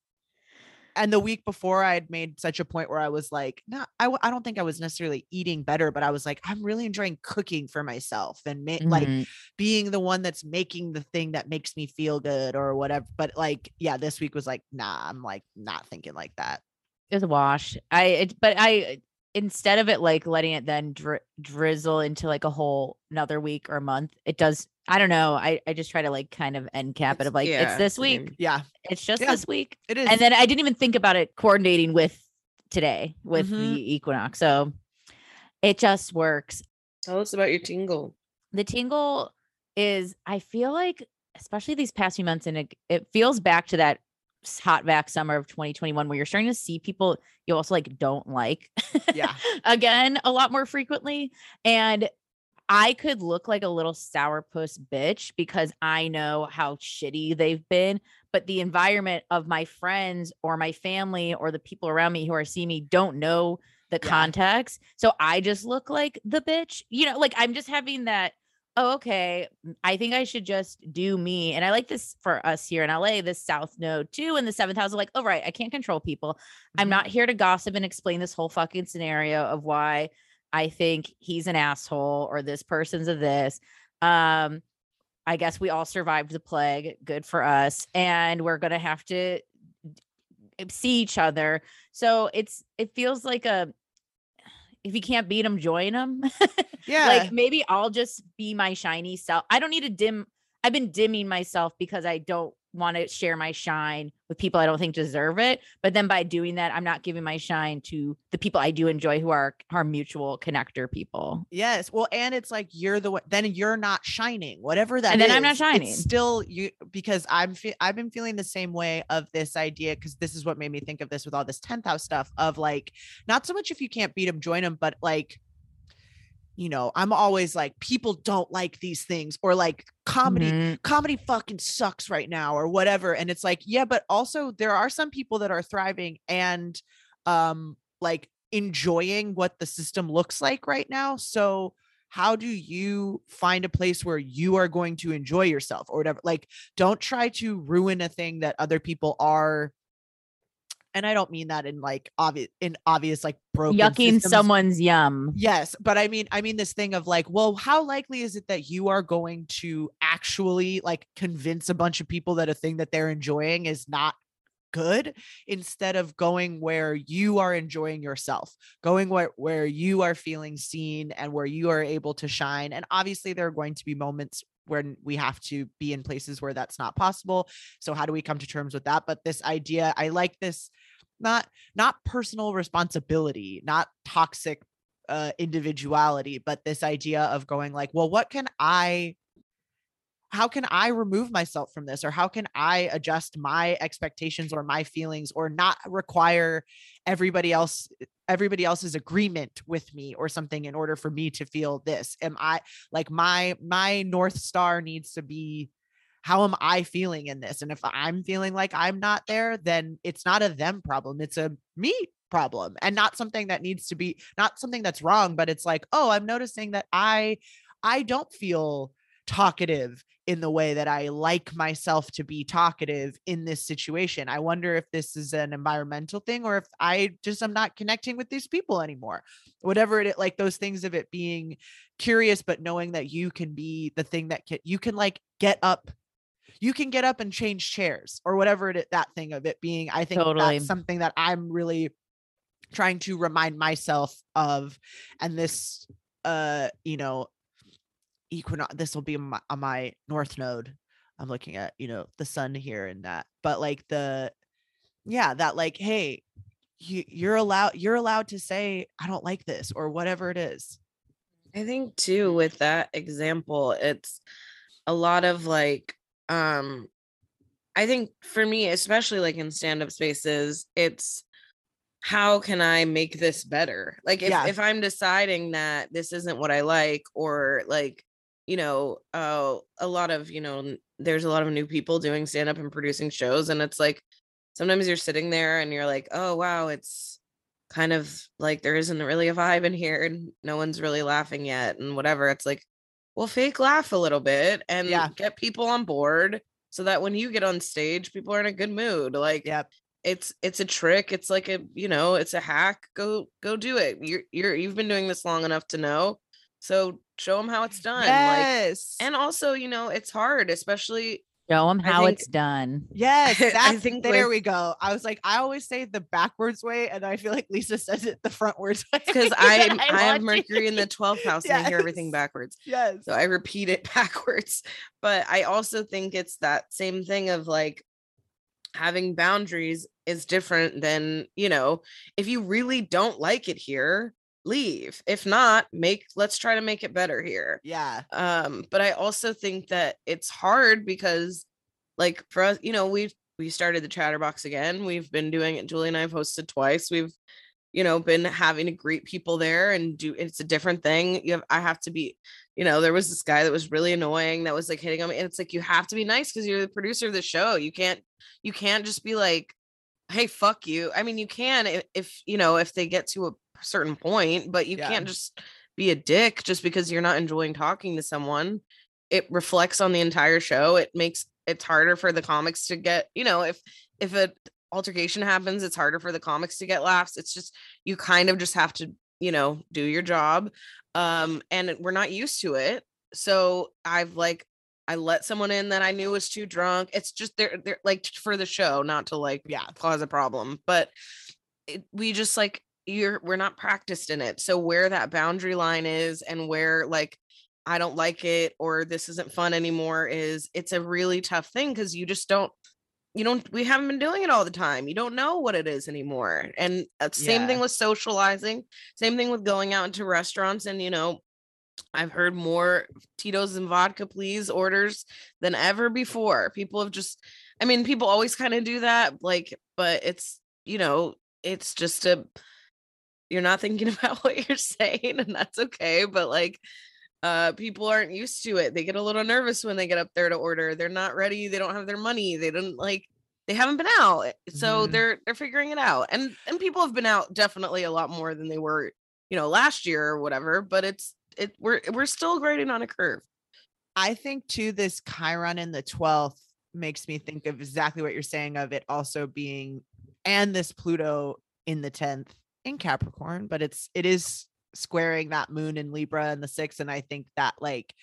And the week before, I had made such a point where I was like, no, I, w- I don't think I was necessarily eating better, but I was like, I'm really enjoying cooking for myself and ma- like
Mhm.
being the one that's making the thing that makes me feel good or whatever. But like, yeah, this week was like, nah, I'm like not thinking like that.
it was a wash. I it, but I instead of it like letting it then dri- drizzle into like a whole another week or month, it does. I don't know. I I just try to like kind of end cap it of like
yeah,
it's this week.
Yeah,
It's just
Yeah.
this week,
it is.
and then I didn't even think about it coordinating with today with
Mhm.
the equinox. So it just works.
Tell us about your tingle.
the tingle is i feel like especially these past few months and it, it feels back to that hot back summer of 2021 where you're starting to see people you also like don't like
Yeah.
again a lot more frequently and i could look like a little sourpuss bitch because i know how shitty they've been but the environment of my friends or my family or the people around me who are seeing me don't know the
Yeah.
context so i just look like the bitch you know like i'm just having that oh okay I think i should just do me and i like this for us here in la this south node too and the seventh house of like oh right i can't control people. I'm
Mhm.
not here to gossip and explain this whole fucking scenario of why i think he's an asshole or this person's a this. Um i guess we all survived the plague good for us and we're gonna have to see each other. So it's it feels like a if you can't beat them join them
Yeah.
like maybe I'll just be my shiny self. I don't need to dim. I've been dimming myself because I don't want to share my shine with people I don't think deserve it. But then by doing that, I'm not giving my shine to the people I do enjoy who are our mutual connector people.
Yes. Well, and it's like you're the one. Then you're not shining. Whatever that.
And then I'm not shining.
It's still you because I'm. Fe- I've been feeling the same way of this idea because this is what made me think of this with all this tenth house stuff of like not so much if you can't beat them, join them, but like. You know, I'm always like, people don't like these things, or like comedy
Mhm.
comedy fucking sucks right now or whatever and it's like yeah but also there are some people that are thriving and um like enjoying what the system looks like right now so how do you find a place where you are going to enjoy yourself or whatever like don't try to ruin a thing that other people are and i don't mean that in like obvious in obvious like broken
yucking
systems.
someone's yum.
Yes, but I mean, I mean this thing of like, well, how likely is it that you are going to actually like convince a bunch of people that a thing that they're enjoying is not good instead of going where you are enjoying yourself, going where where you are feeling seen and where you are able to shine. And obviously there are going to be moments when we have to be in places where that's not possible. So how do we come to terms with that? But this idea, I like this not not personal responsibility, not toxic uh individuality, but this idea of going like, well, what can I how can I remove myself from this or how can I adjust my expectations or my feelings or not require everybody else everybody else's agreement with me or something in order for me to feel this? Am I like my my north star needs to be how am I feeling in this? And if I'm feeling like I'm not there then it's not a them problem it's a me problem and not something that needs to be not something that's wrong but it's like oh I'm noticing that I I don't feel talkative in the way that I like myself to be talkative in this situation. I wonder if this is an environmental thing or if I just am not connecting with these people anymore. Whatever it like those things of it being curious but knowing that you can be the thing that can, you can like get up you can get up and change chairs or whatever it that thing of it being I think
Totally.
that's something that I'm really trying to remind myself of and this uh you know equinox this will be on my, on my north node i'm looking at you know the sun here and that but like the yeah that like hey you, you're allowed you're allowed to say i don't like this or whatever it is
I think too with that example, it's a lot of like um I think for me, especially like in stand-up spaces, it's how can I make this better? Like if,
Yeah.
if I'm deciding that this isn't what I like, or like, you know, uh, a lot of, you know, there's a lot of new people doing stand-up and producing shows, and it's like sometimes you're sitting there and you're like, oh wow, it's kind of like there isn't really a vibe in here and no one's really laughing yet and whatever it's like well fake laugh a little bit and
Yeah.
get people on board so that when you get on stage people are in a good mood like
yep
it's it's a trick it's like a you know it's a hack go go do it you're you're you've been doing this long enough to know so show them how it's done like
yes
and also you know it's hard especially
Show them how
think-
it's done.
Yes,
I think
there
with-
we go. I was like, I always say the backwards way, and I feel like Lisa says it the frontwards way.
because I
And
I have Mercury in the 12th house and I hear everything backwards.
Yes.
So I repeat it backwards. But I also think it's that same thing of like having boundaries is different than, you know, if you really don't like it here, leave. If not, make let's try to make it better here.
Yeah.
Um, but I also think that it's hard because like for us, you know, we've we started the chatterbox again. We've been doing it. Julie and I have hosted twice. We've, you know, been having to greet people there and do it's a different thing. You have I have to be, you know, there was this guy that was really annoying that was like hitting on me. And it's like you have to be nice because you're the producer of the show. You can't you can't just be like, hey, fuck you. I mean, you can if, if you know, if they get to a certain point, but you
Yeah.
can't just be a dick just because you're not enjoying talking to someone. It reflects on the entire show. It makes it's harder for the comics to get, you know, if if a altercation happens, it's harder for the comics to get laughs. It's just you kind of just have to, you know, do your job. Um, and we're not used to it. So I've like I let someone in that I knew was too drunk. It's just they're they're like for the show, not to like
Yeah.
cause a problem. But it, we just like you're we're not practiced in it. So where that boundary line is and where like I don't like it or this isn't fun anymore is it's a really tough thing because you just don't you don't we haven't been doing it all the time. You don't know what it is anymore. And uh, same thing with socializing, same thing with going out into restaurants and you know I've heard more Tito's and vodka please orders than ever before. People have just I mean people always kind of do that like but it's you know it's just a you're not thinking about what you're saying and that's okay but like uh people aren't used to it. They get a little nervous when they get up there to order. They're not ready. They don't have their money. They don't like they haven't been out eh, so
Mhm.
they're they're figuring it out and and people have been out definitely a lot more than they were you know last year or whatever but it's it we're we're still grading on a curve.
I think too this Chiron in the 12th makes me think of exactly what you're saying of it also being and this Pluto in the 10th in Capricorn, but it's it is squaring that moon in Libra and the six. and I think that like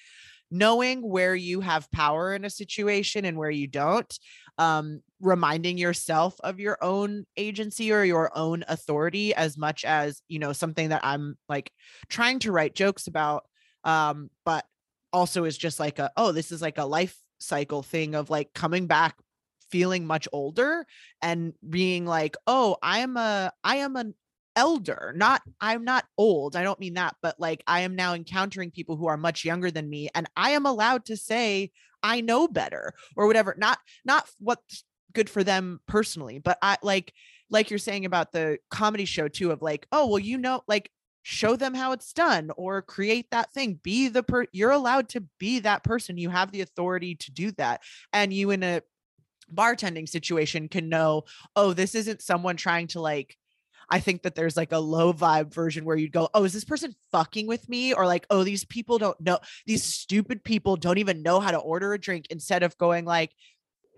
knowing where you have power in a situation and where you don't um reminding yourself of your own agency or your own authority as much as you know something that i'm like trying to write jokes about um but also is just like a oh this is like a life cycle thing of like coming back feeling much older and being like oh i am a i am an elder not i'm not old i don't mean that but like i am now encountering people who are much younger than me and i am allowed to say i know better or whatever not not what's good for them personally but i like like you're saying about the comedy show too of like oh well you know like show them how it's done or create that thing be the per you're allowed to be that person you have the authority to do that and you in a bartending situation can know oh this isn't someone trying to like I think that there's like a low vibe version where you'd go, Oh, is this person fucking with me? Or like, Oh, these people don't know, these stupid people don't even know how to order a drink instead of going like,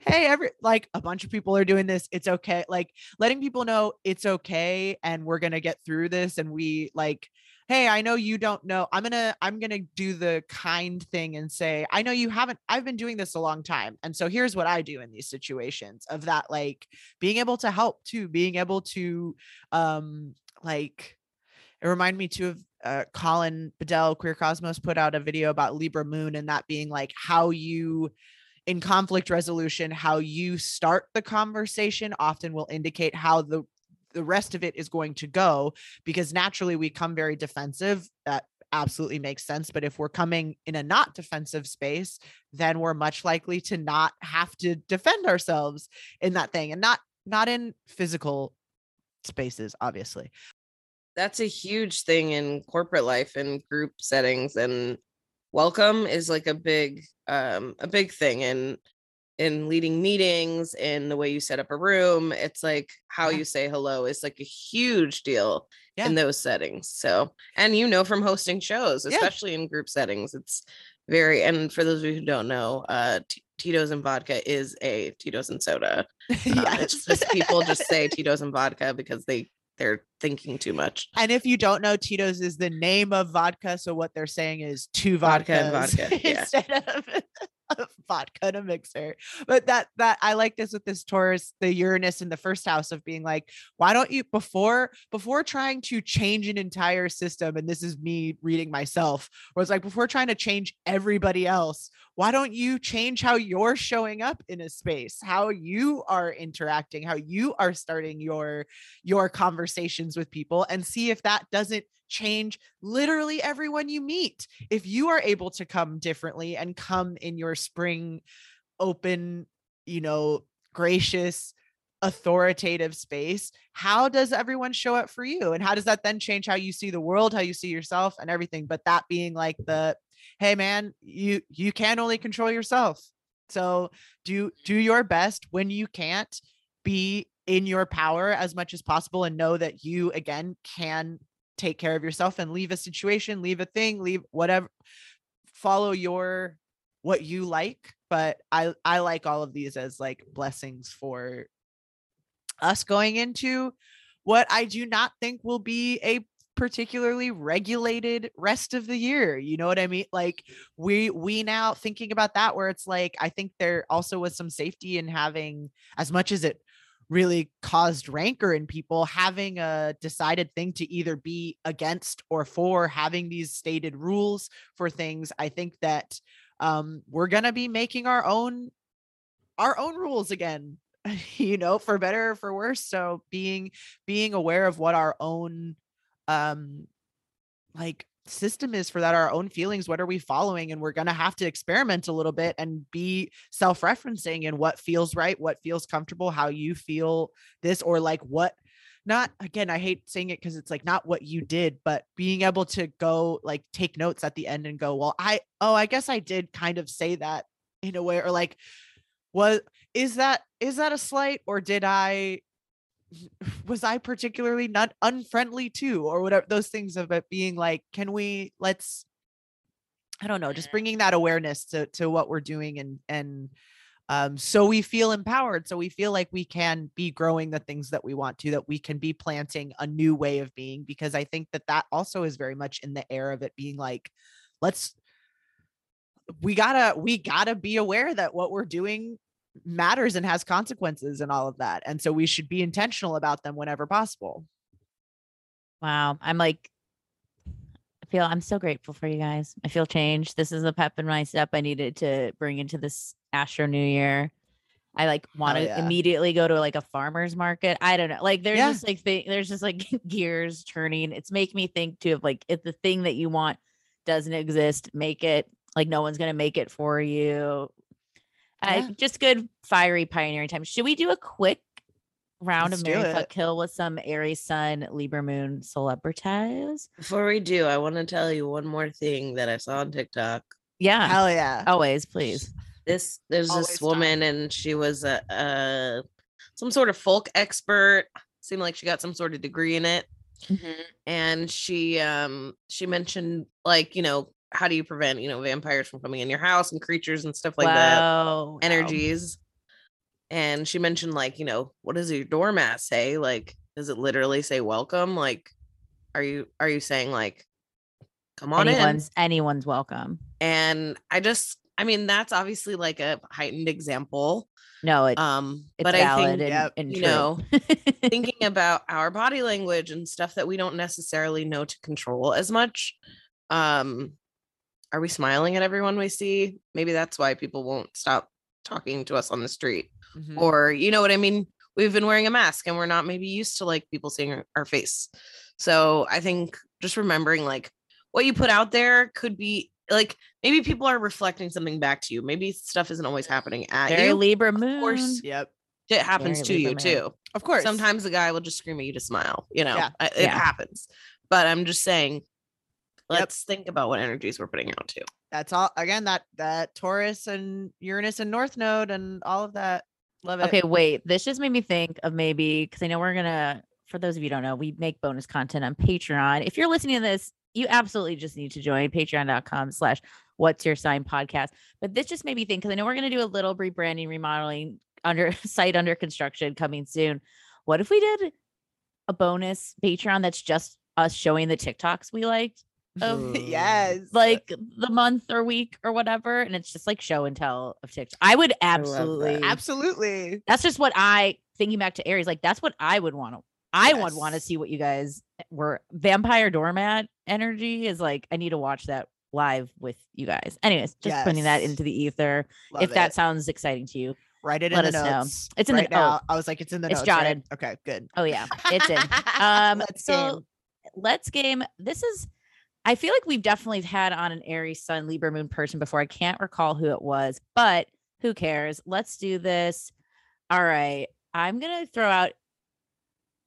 Hey, every like a bunch of people are doing this. It's okay. Like letting people know it's okay and we're going to get through this. And we like, Hey, I know you don't know. I'm to, I'm to do the kind thing and say, I know you haven't, I've been doing this a long time. And so here's what I do in these situations of that, like being able to help too, being able to, um like it reminded me too of uh, Colin Bedell, Queer Cosmos, put out a video about Libra Moon and that being like how you, in conflict resolution, how you start the conversation often will indicate how the the rest of it is going to go because naturally we come very defensive. That absolutely makes sense. But if we're coming in a not defensive space, then we're much likely to not have to defend ourselves in that thing and not not in physical spaces, obviously.
that's a huge thing in corporate life and group settings and welcome is like a big um a big thing in in leading meetings in the way you set up a room it's like how
Yeah.
you say hello is like a huge deal
Yeah.
in those settings so and you know from hosting shows
Yeah.
especially in group settings it's very and for those of you who don't know uh T- tito's and vodka is a tito's and soda uh, just people just say tito's and vodka because they they're thinking too much
And if you don't know, Tito's is the name of vodka. So what they're saying is two
Vodka and vodka, yeah.
instead of vodka in a mixer. But that that I like this with this Taurus, the Uranus in the first house of being like, why don't you before before trying to change an entire system? And this is me reading myself, was like before trying to change everybody else, why don't you change how you're showing up in a space, how you are interacting, how you are starting your your conversations with people, and see if that doesn't change literally everyone you meet. If you are able to come differently and come in your spring, open, you know, gracious, authoritative space, how does everyone show up for you? And how does that then change how you see the world, how you see yourself, and everything? But that being like the, hey man, you you can only control yourself. So do do your best when you can't be in your power as much as possible and know that you again can take care of yourself and leave a situation, leave a thing, leave whatever, follow your what you like. But I I like all of these as like blessings for us going into what I do not think will be a particularly regulated rest of the year you know what i mean? Like we we now thinking about that where it's like i think there also was some safety in having as much as it really caused rancor in people having a decided thing to either be against or for having these stated rules for things i think that um we're going to be making our own our own rules again you know for better or for worse. So being being aware of what our own um like system is for that our own feelings what are we following and we're going to have to experiment a little bit and be self-referencing and what feels right what feels comfortable how you feel this or like what not again i hate saying it because it's like not what you did but being able to go like take notes at the end and go well i oh i guess i did kind of say that in a way or like was is that is that a slight or did i was I particularly not unfriendly too, or whatever those things of it being like, can we let's I don't know, just bringing that awareness to to what we're doing and and um so we feel empowered, so we feel like we can be growing the things that we want to, that we can be planting a new way of being because I think that that also is very much in the air of it being like, let's we gotta we gotta be aware that what we're doing matters and has consequences and all of that. And so we should be intentional about them whenever possible.
Wow. I'm like, I feel I'm so grateful for you guys. I feel changed. This is a pep in my step I needed to bring into this Astro New Year. I like want to
yeah.
immediately go to like a farmer's market. I don't know. Like there's
Yeah.
just like th- there's just like gears turning. It's make me think too of like if the thing that you want doesn't exist, make it like no one's gonna make it for you.
Yeah.
Uh, just good fiery pioneering time. Should we do a quick round
Let's
of Mary
it.
Fuck Kill with some Aries Sun, Libra Moon celebrities?
Before we do, I want to tell you one more thing that I saw on TikTok.
Yeah,
Hell yeah.
always, please.
This there's
Always
this
time.
woman and she was a, a some sort of folk expert. Seemed like she got some sort of degree in it. and she um she mentioned like you know how do you prevent you know vampires from coming in your house and creatures and stuff like that
wow, wow.
energies and she mentioned like you know what does your doormat say like does it literally say welcome like are you are you saying like come on in
Anyone's anyone's welcome.
and i just i mean that's obviously like a heightened example
No, it,
um
it's
but i think
and, and
you
true.
know, thinking about our body language and stuff that we don't necessarily know to control as much um are we smiling at everyone we see maybe that's why people won't stop talking to us on the street
Mhm.
or you know what i mean we've been wearing a mask and we're not maybe used to like people seeing our, face so i think just remembering like what you put out there could be like maybe people are reflecting something back to you maybe stuff isn't always happening at
Very
you
Libra Moon.
Of course,
Yep.
it happens
Very
to you
moon.
too
Of course.
sometimes the guy will just scream at you to smile you know
Yeah.
It
Yeah.
happens but i'm just saying let's think about what energies we're putting out too
that's all again that that Taurus and Uranus and North Node and all of that. Love it.
Okay, wait. This just made me think of maybe because I know we're gonna. For those of you who don't know, we make bonus content on Patreon. If you're listening to this, you absolutely just need to join Patreon.com/slash What's Your Sign Podcast. But this just made me think because I know we're gonna do a little rebranding, remodeling under site under construction coming soon. What if we did a bonus Patreon that's just us showing the TikToks we liked? Of
yes.
like the month or week or whatever. And it's just like show and tell of TikTok. I would
love that.
absolutely
absolutely.
that's just what I thinking back to Aries, like that's what I would want to I would want to see what you guys were vampire doormat energy is like I need to watch that live with you guys. Anyways, just putting that into the ether.
Love
if that sounds exciting to you.
write it
let
in the
us know. It's in the-
right now. I was like, it's in the
It's
notes. right?
jotted.
Okay, good.
Oh yeah, it's in. Um
Let's
so
game.
let's game. This is I feel like we've definitely had on an Aries Sun Libra Moon person before. I can't recall who it was, but who cares? Let's do this. All right. I'm gonna throw out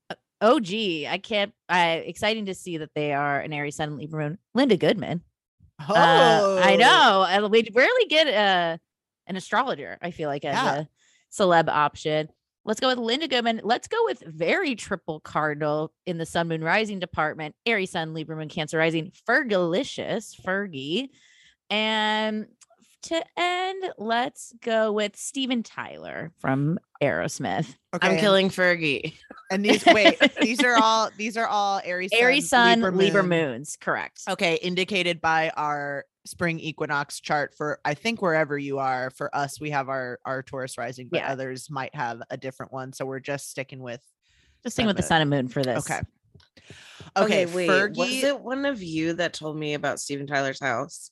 uh, Oh gee, I can't I exciting to see that they are an Aries Sun Libra Moon. Linda Goodman.
Oh,
Uh, I know. and We rarely get a an astrologer, I feel like, as
Yeah.
a celeb option. Let's go with Linda Goodman. Let's go with very triple cardinal in the Sun Moon Rising department. Aries Sun, Libra Moon, Cancer Rising, Fergalicious, Fergie. And to end, let's go with Steven Tyler from Aerosmith.
Okay,
I'm killing Fergie.
And these wait, these are all these are all Aries,
Aries Sun,
Libra,
Libra,
moon.
Moons, correct.
Okay, indicated by our spring equinox chart for I think wherever you are. For us, we have our our Taurus rising, but
Yeah.
others might have a different one. So we're just sticking with
Just sticking
Sun
with the Sun and Moon for this.
okay. Okay,
wait.
Fergie.
Was it one of you that told me about Steven Tyler's house?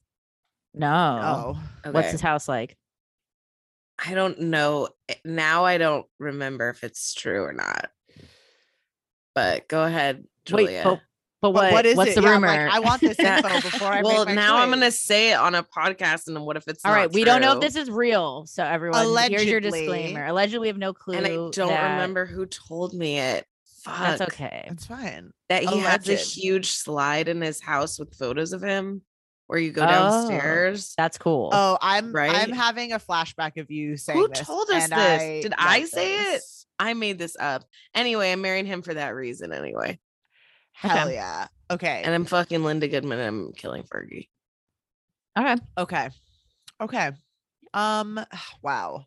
No.
Oh,
What's his house like?
I don't know. Eh, Now I don't remember if it's true or not. But go ahead, Julia.
Wait, but, but
But
what,
what is
what's
it?
the
Yeah, I'm
rumor?
like, I want this info before I
well,
make my
now I'm gonna say it on a podcast, and then what if it's
All right,
not
right, we don't know if this is real. So everyone, here's your
Allegedly.
disclaimer. Allegedly, we have no clue.
and I don't
that-
remember who told me it. Fuck.
That's okay.
It's fine.
That he has a huge slide in his house with photos of him, where you go
Oh.
downstairs.
That's cool.
Oh, I'm
right?
I'm having a flashback of you saying
Who
this,
told us
and
this? Did I
read
say it? I made this up. Anyway, I'm marrying him for that reason. Anyway,
Hell
Okay.
yeah. Okay.
and I'm fucking Linda Goodman. and I'm killing Fergie.
okay.
Okay. Okay. Um wow.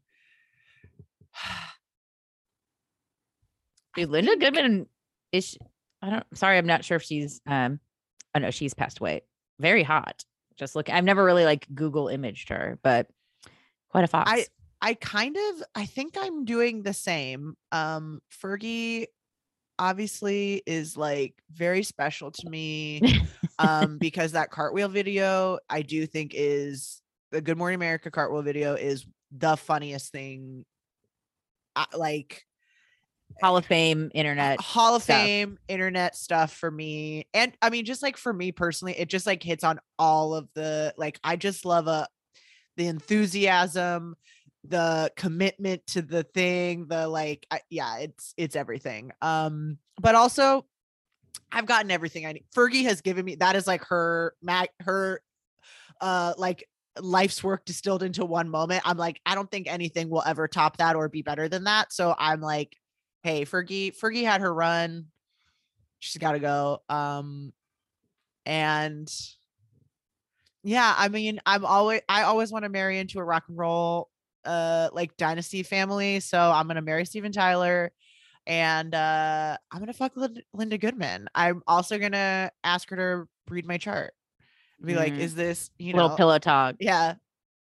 Dude, Linda Goodman is. She, I don't. Sorry, I'm not sure if she's. Um. Oh no, she's passed away. Very hot. Just look. I've never really like Google imaged her, but quite a fox.
I I kind of I think I'm doing the same. Um Fergie obviously is like very special to me um because that cartwheel video I do think is the Good Morning America cartwheel video is the funniest thing uh, like
Hall of Fame internet.
Hall of
stuff.
Fame internet stuff for me. And I mean, just like for me personally, it just like hits on all of the like I just love a the enthusiasm, the commitment to the thing, the like I, yeah, it's it's everything. Um, but also I've gotten everything I need. Fergie has given me that is like her mag her uh like life's work distilled into one moment. I'm like, I don't think anything will ever top that or be better than that. So I'm like, hey, Fergie, Fergie had her run. She's got to go. Um, and yeah, I mean, I'm always, I always want to marry into a rock and roll, uh, like dynasty family. So I'm gonna marry Steven Tyler, and uh, I'm gonna fuck Linda Goodman. I'm also gonna ask her to read my chart. Be like,
Mm.
is this you
little
know?
pillow talk.
Yeah,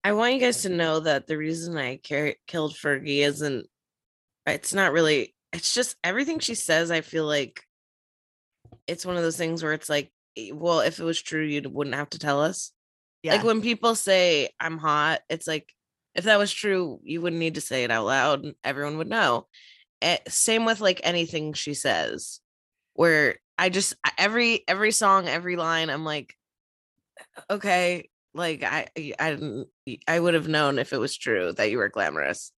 I want you guys to know that the reason I car- killed Fergie isn't. It's not really. It's just everything she says. I feel like it's one of those things where it's like, eh, well, if it was true, you wouldn't have to tell us.
yeah.
Like when people say I'm hot, it's like if that was true, you wouldn't need to say it out loud. and Everyone would know. Eh, same with like anything she says, where I just every every song, every line, I'm like, okay, like I I- I didn't I would have known if it was true that you were glamorous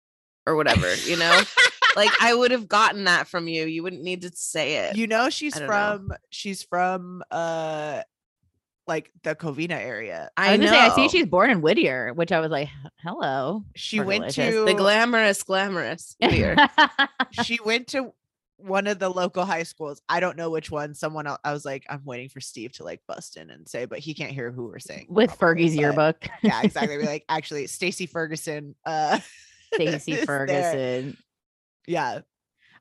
or whatever, you know. like I would have gotten that from you. You wouldn't need to say it.
you know she's
don't know.
from she's from uh like the Covina area.
I
I,
was
know.
gonna say I see she's born in Whittier, which I was like, hello.
She went
Fergalicious.
to
the glamorous, glamorous. Weird.
she went to one of the local high schools. I don't know which one. Someone else, I was like, I'm waiting for Steve to like bust in and say, but he can't hear who we're saying.
With
probably,
Fergie's
but-
yearbook.
Yeah, exactly. We're like, actually, Stacy Ferguson. Uh
Stacy
is there.
Ferguson.
Yeah.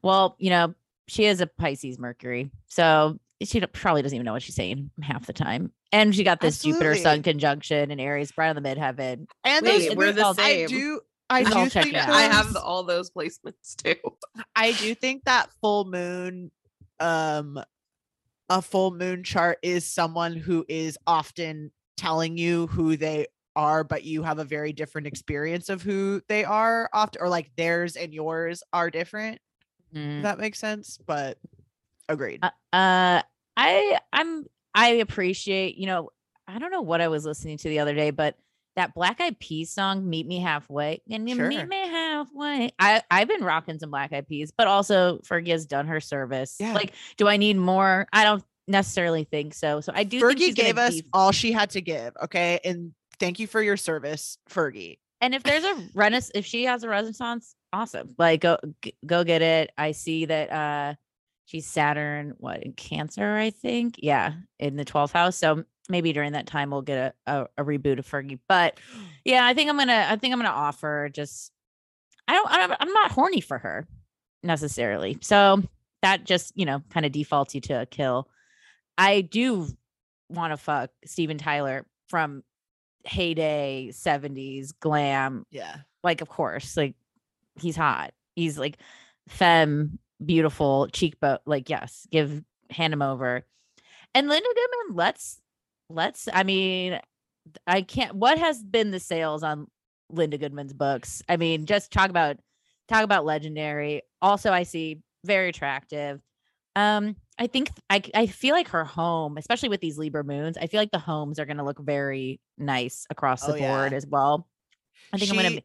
Well, you know, she is a Pisces Mercury. So she probably doesn't even know what she's saying half the time. And she got this Jupiter Sun conjunction in Aries, right on the midheaven.
And
Wait,
those
we're the
I
same.
do I do think
checking out.
I have
those-
all those placements too.
I do think that full moon um a full moon chart is someone who is often telling you who they are but you have a very different experience of who they are often or like theirs and yours are different
Mm.
if that makes sense but agreed
Uh, uh, I I'm I appreciate, you know, I don't know what I was listening to the other day, but that Black Eyed Peas song, "Meet Me Halfway," and you
Sure.
meet me halfway. I I've been rocking some Black Eyed Peas, but also Fergie has done her service.
Yeah.
Like, do I need more? I don't necessarily think so. So I do. think
fergie gave us
be-
all she had to give okay and thank you for your service fergie
and if there's a renaissance, if she has a renaissance, awesome. Like, go go get it. I see that. uh She's Saturn, what in Cancer, I think. Yeah, in the 12th house. So maybe during that time we'll get a, a, a reboot of Fergie. But yeah, I think I'm gonna I think I'm gonna offer just I don't, I don't I'm not horny for her necessarily. So that just, you know, kind of defaults you to a kill. I do want to fuck Steven Tyler from heyday 70s glam
yeah
like of course like he's hot he's like femme beautiful cheekbone like yes give hand him over. And linda goodman let's let's i mean i can't what has been the sales on linda goodman's books? I mean just talk about talk about legendary. Also i see very attractive. Um i think i i feel like her home especially with these libra moons i feel like the homes are going to look very nice across the
Oh, yeah.
board as well i think i'm
She-
to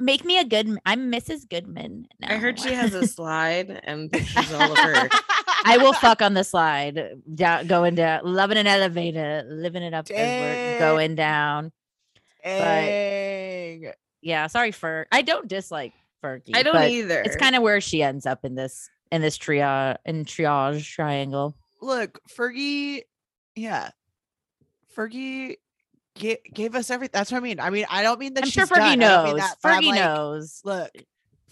Make me a good. I'm Mrs. Goodman. Now.
I heard she has a slide and pictures all of her.
I will fuck on the slide, down, going down, loving an elevator, living it up as we're going down.
Dang.
Yeah, sorry for. I don't dislike Fergie.
I don't either.
It's kind of where she ends up in this in this triage in triage triangle.
look, Fergie, yeah, Fergie gave, gave us everything. That's what I mean. I mean, I don't mean that
I'm
she's
sure Fergie
done. I don't mean
knows.
that,
Fergie
like,
knows.
Look,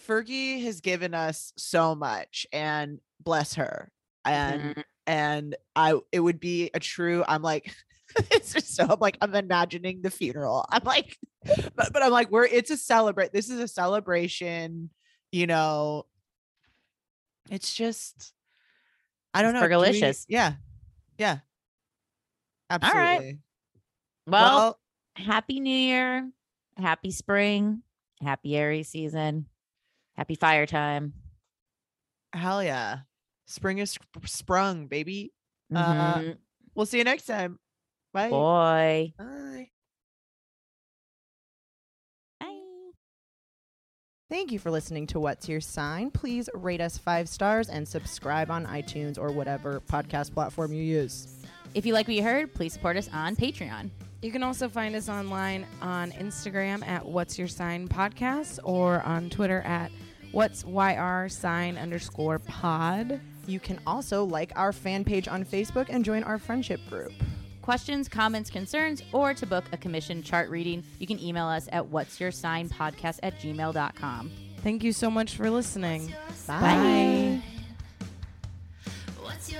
Fergie has given us so much, and bless her. And
Mhm.
and I, it would be a true. I'm like. It's just so I'm like I'm imagining the funeral. I'm like, but but I'm like, we're it's a celebrate. This is a celebration, you know. It's just I don't
It's
know. do we-
Fergalicious.
Yeah. Yeah.
right.
Absolutely.
Well, happy New Year, happy spring, happy Aries season, happy fire time.
hell yeah. Spring is sp- sprung, baby. Uh,
Mhm.
We'll see you next time. Bye.
Boy.
Bye.
Bye.
Thank you for listening to What's Your Sign. Please rate us five stars and subscribe on iTunes or whatever podcast platform you use.
If you like what you heard, please support us on Patreon.
You can also find us online on Instagram at What's Your Sign Podcast or on Twitter at What's YR Sign underscore pod.
You can also like our fan page on Facebook and join our friendship group.
Questions, comments, concerns, or to book a commission chart reading, you can email us at what's your sign podcast at gmail.com.
Thank you so much for listening.
Bye.
What's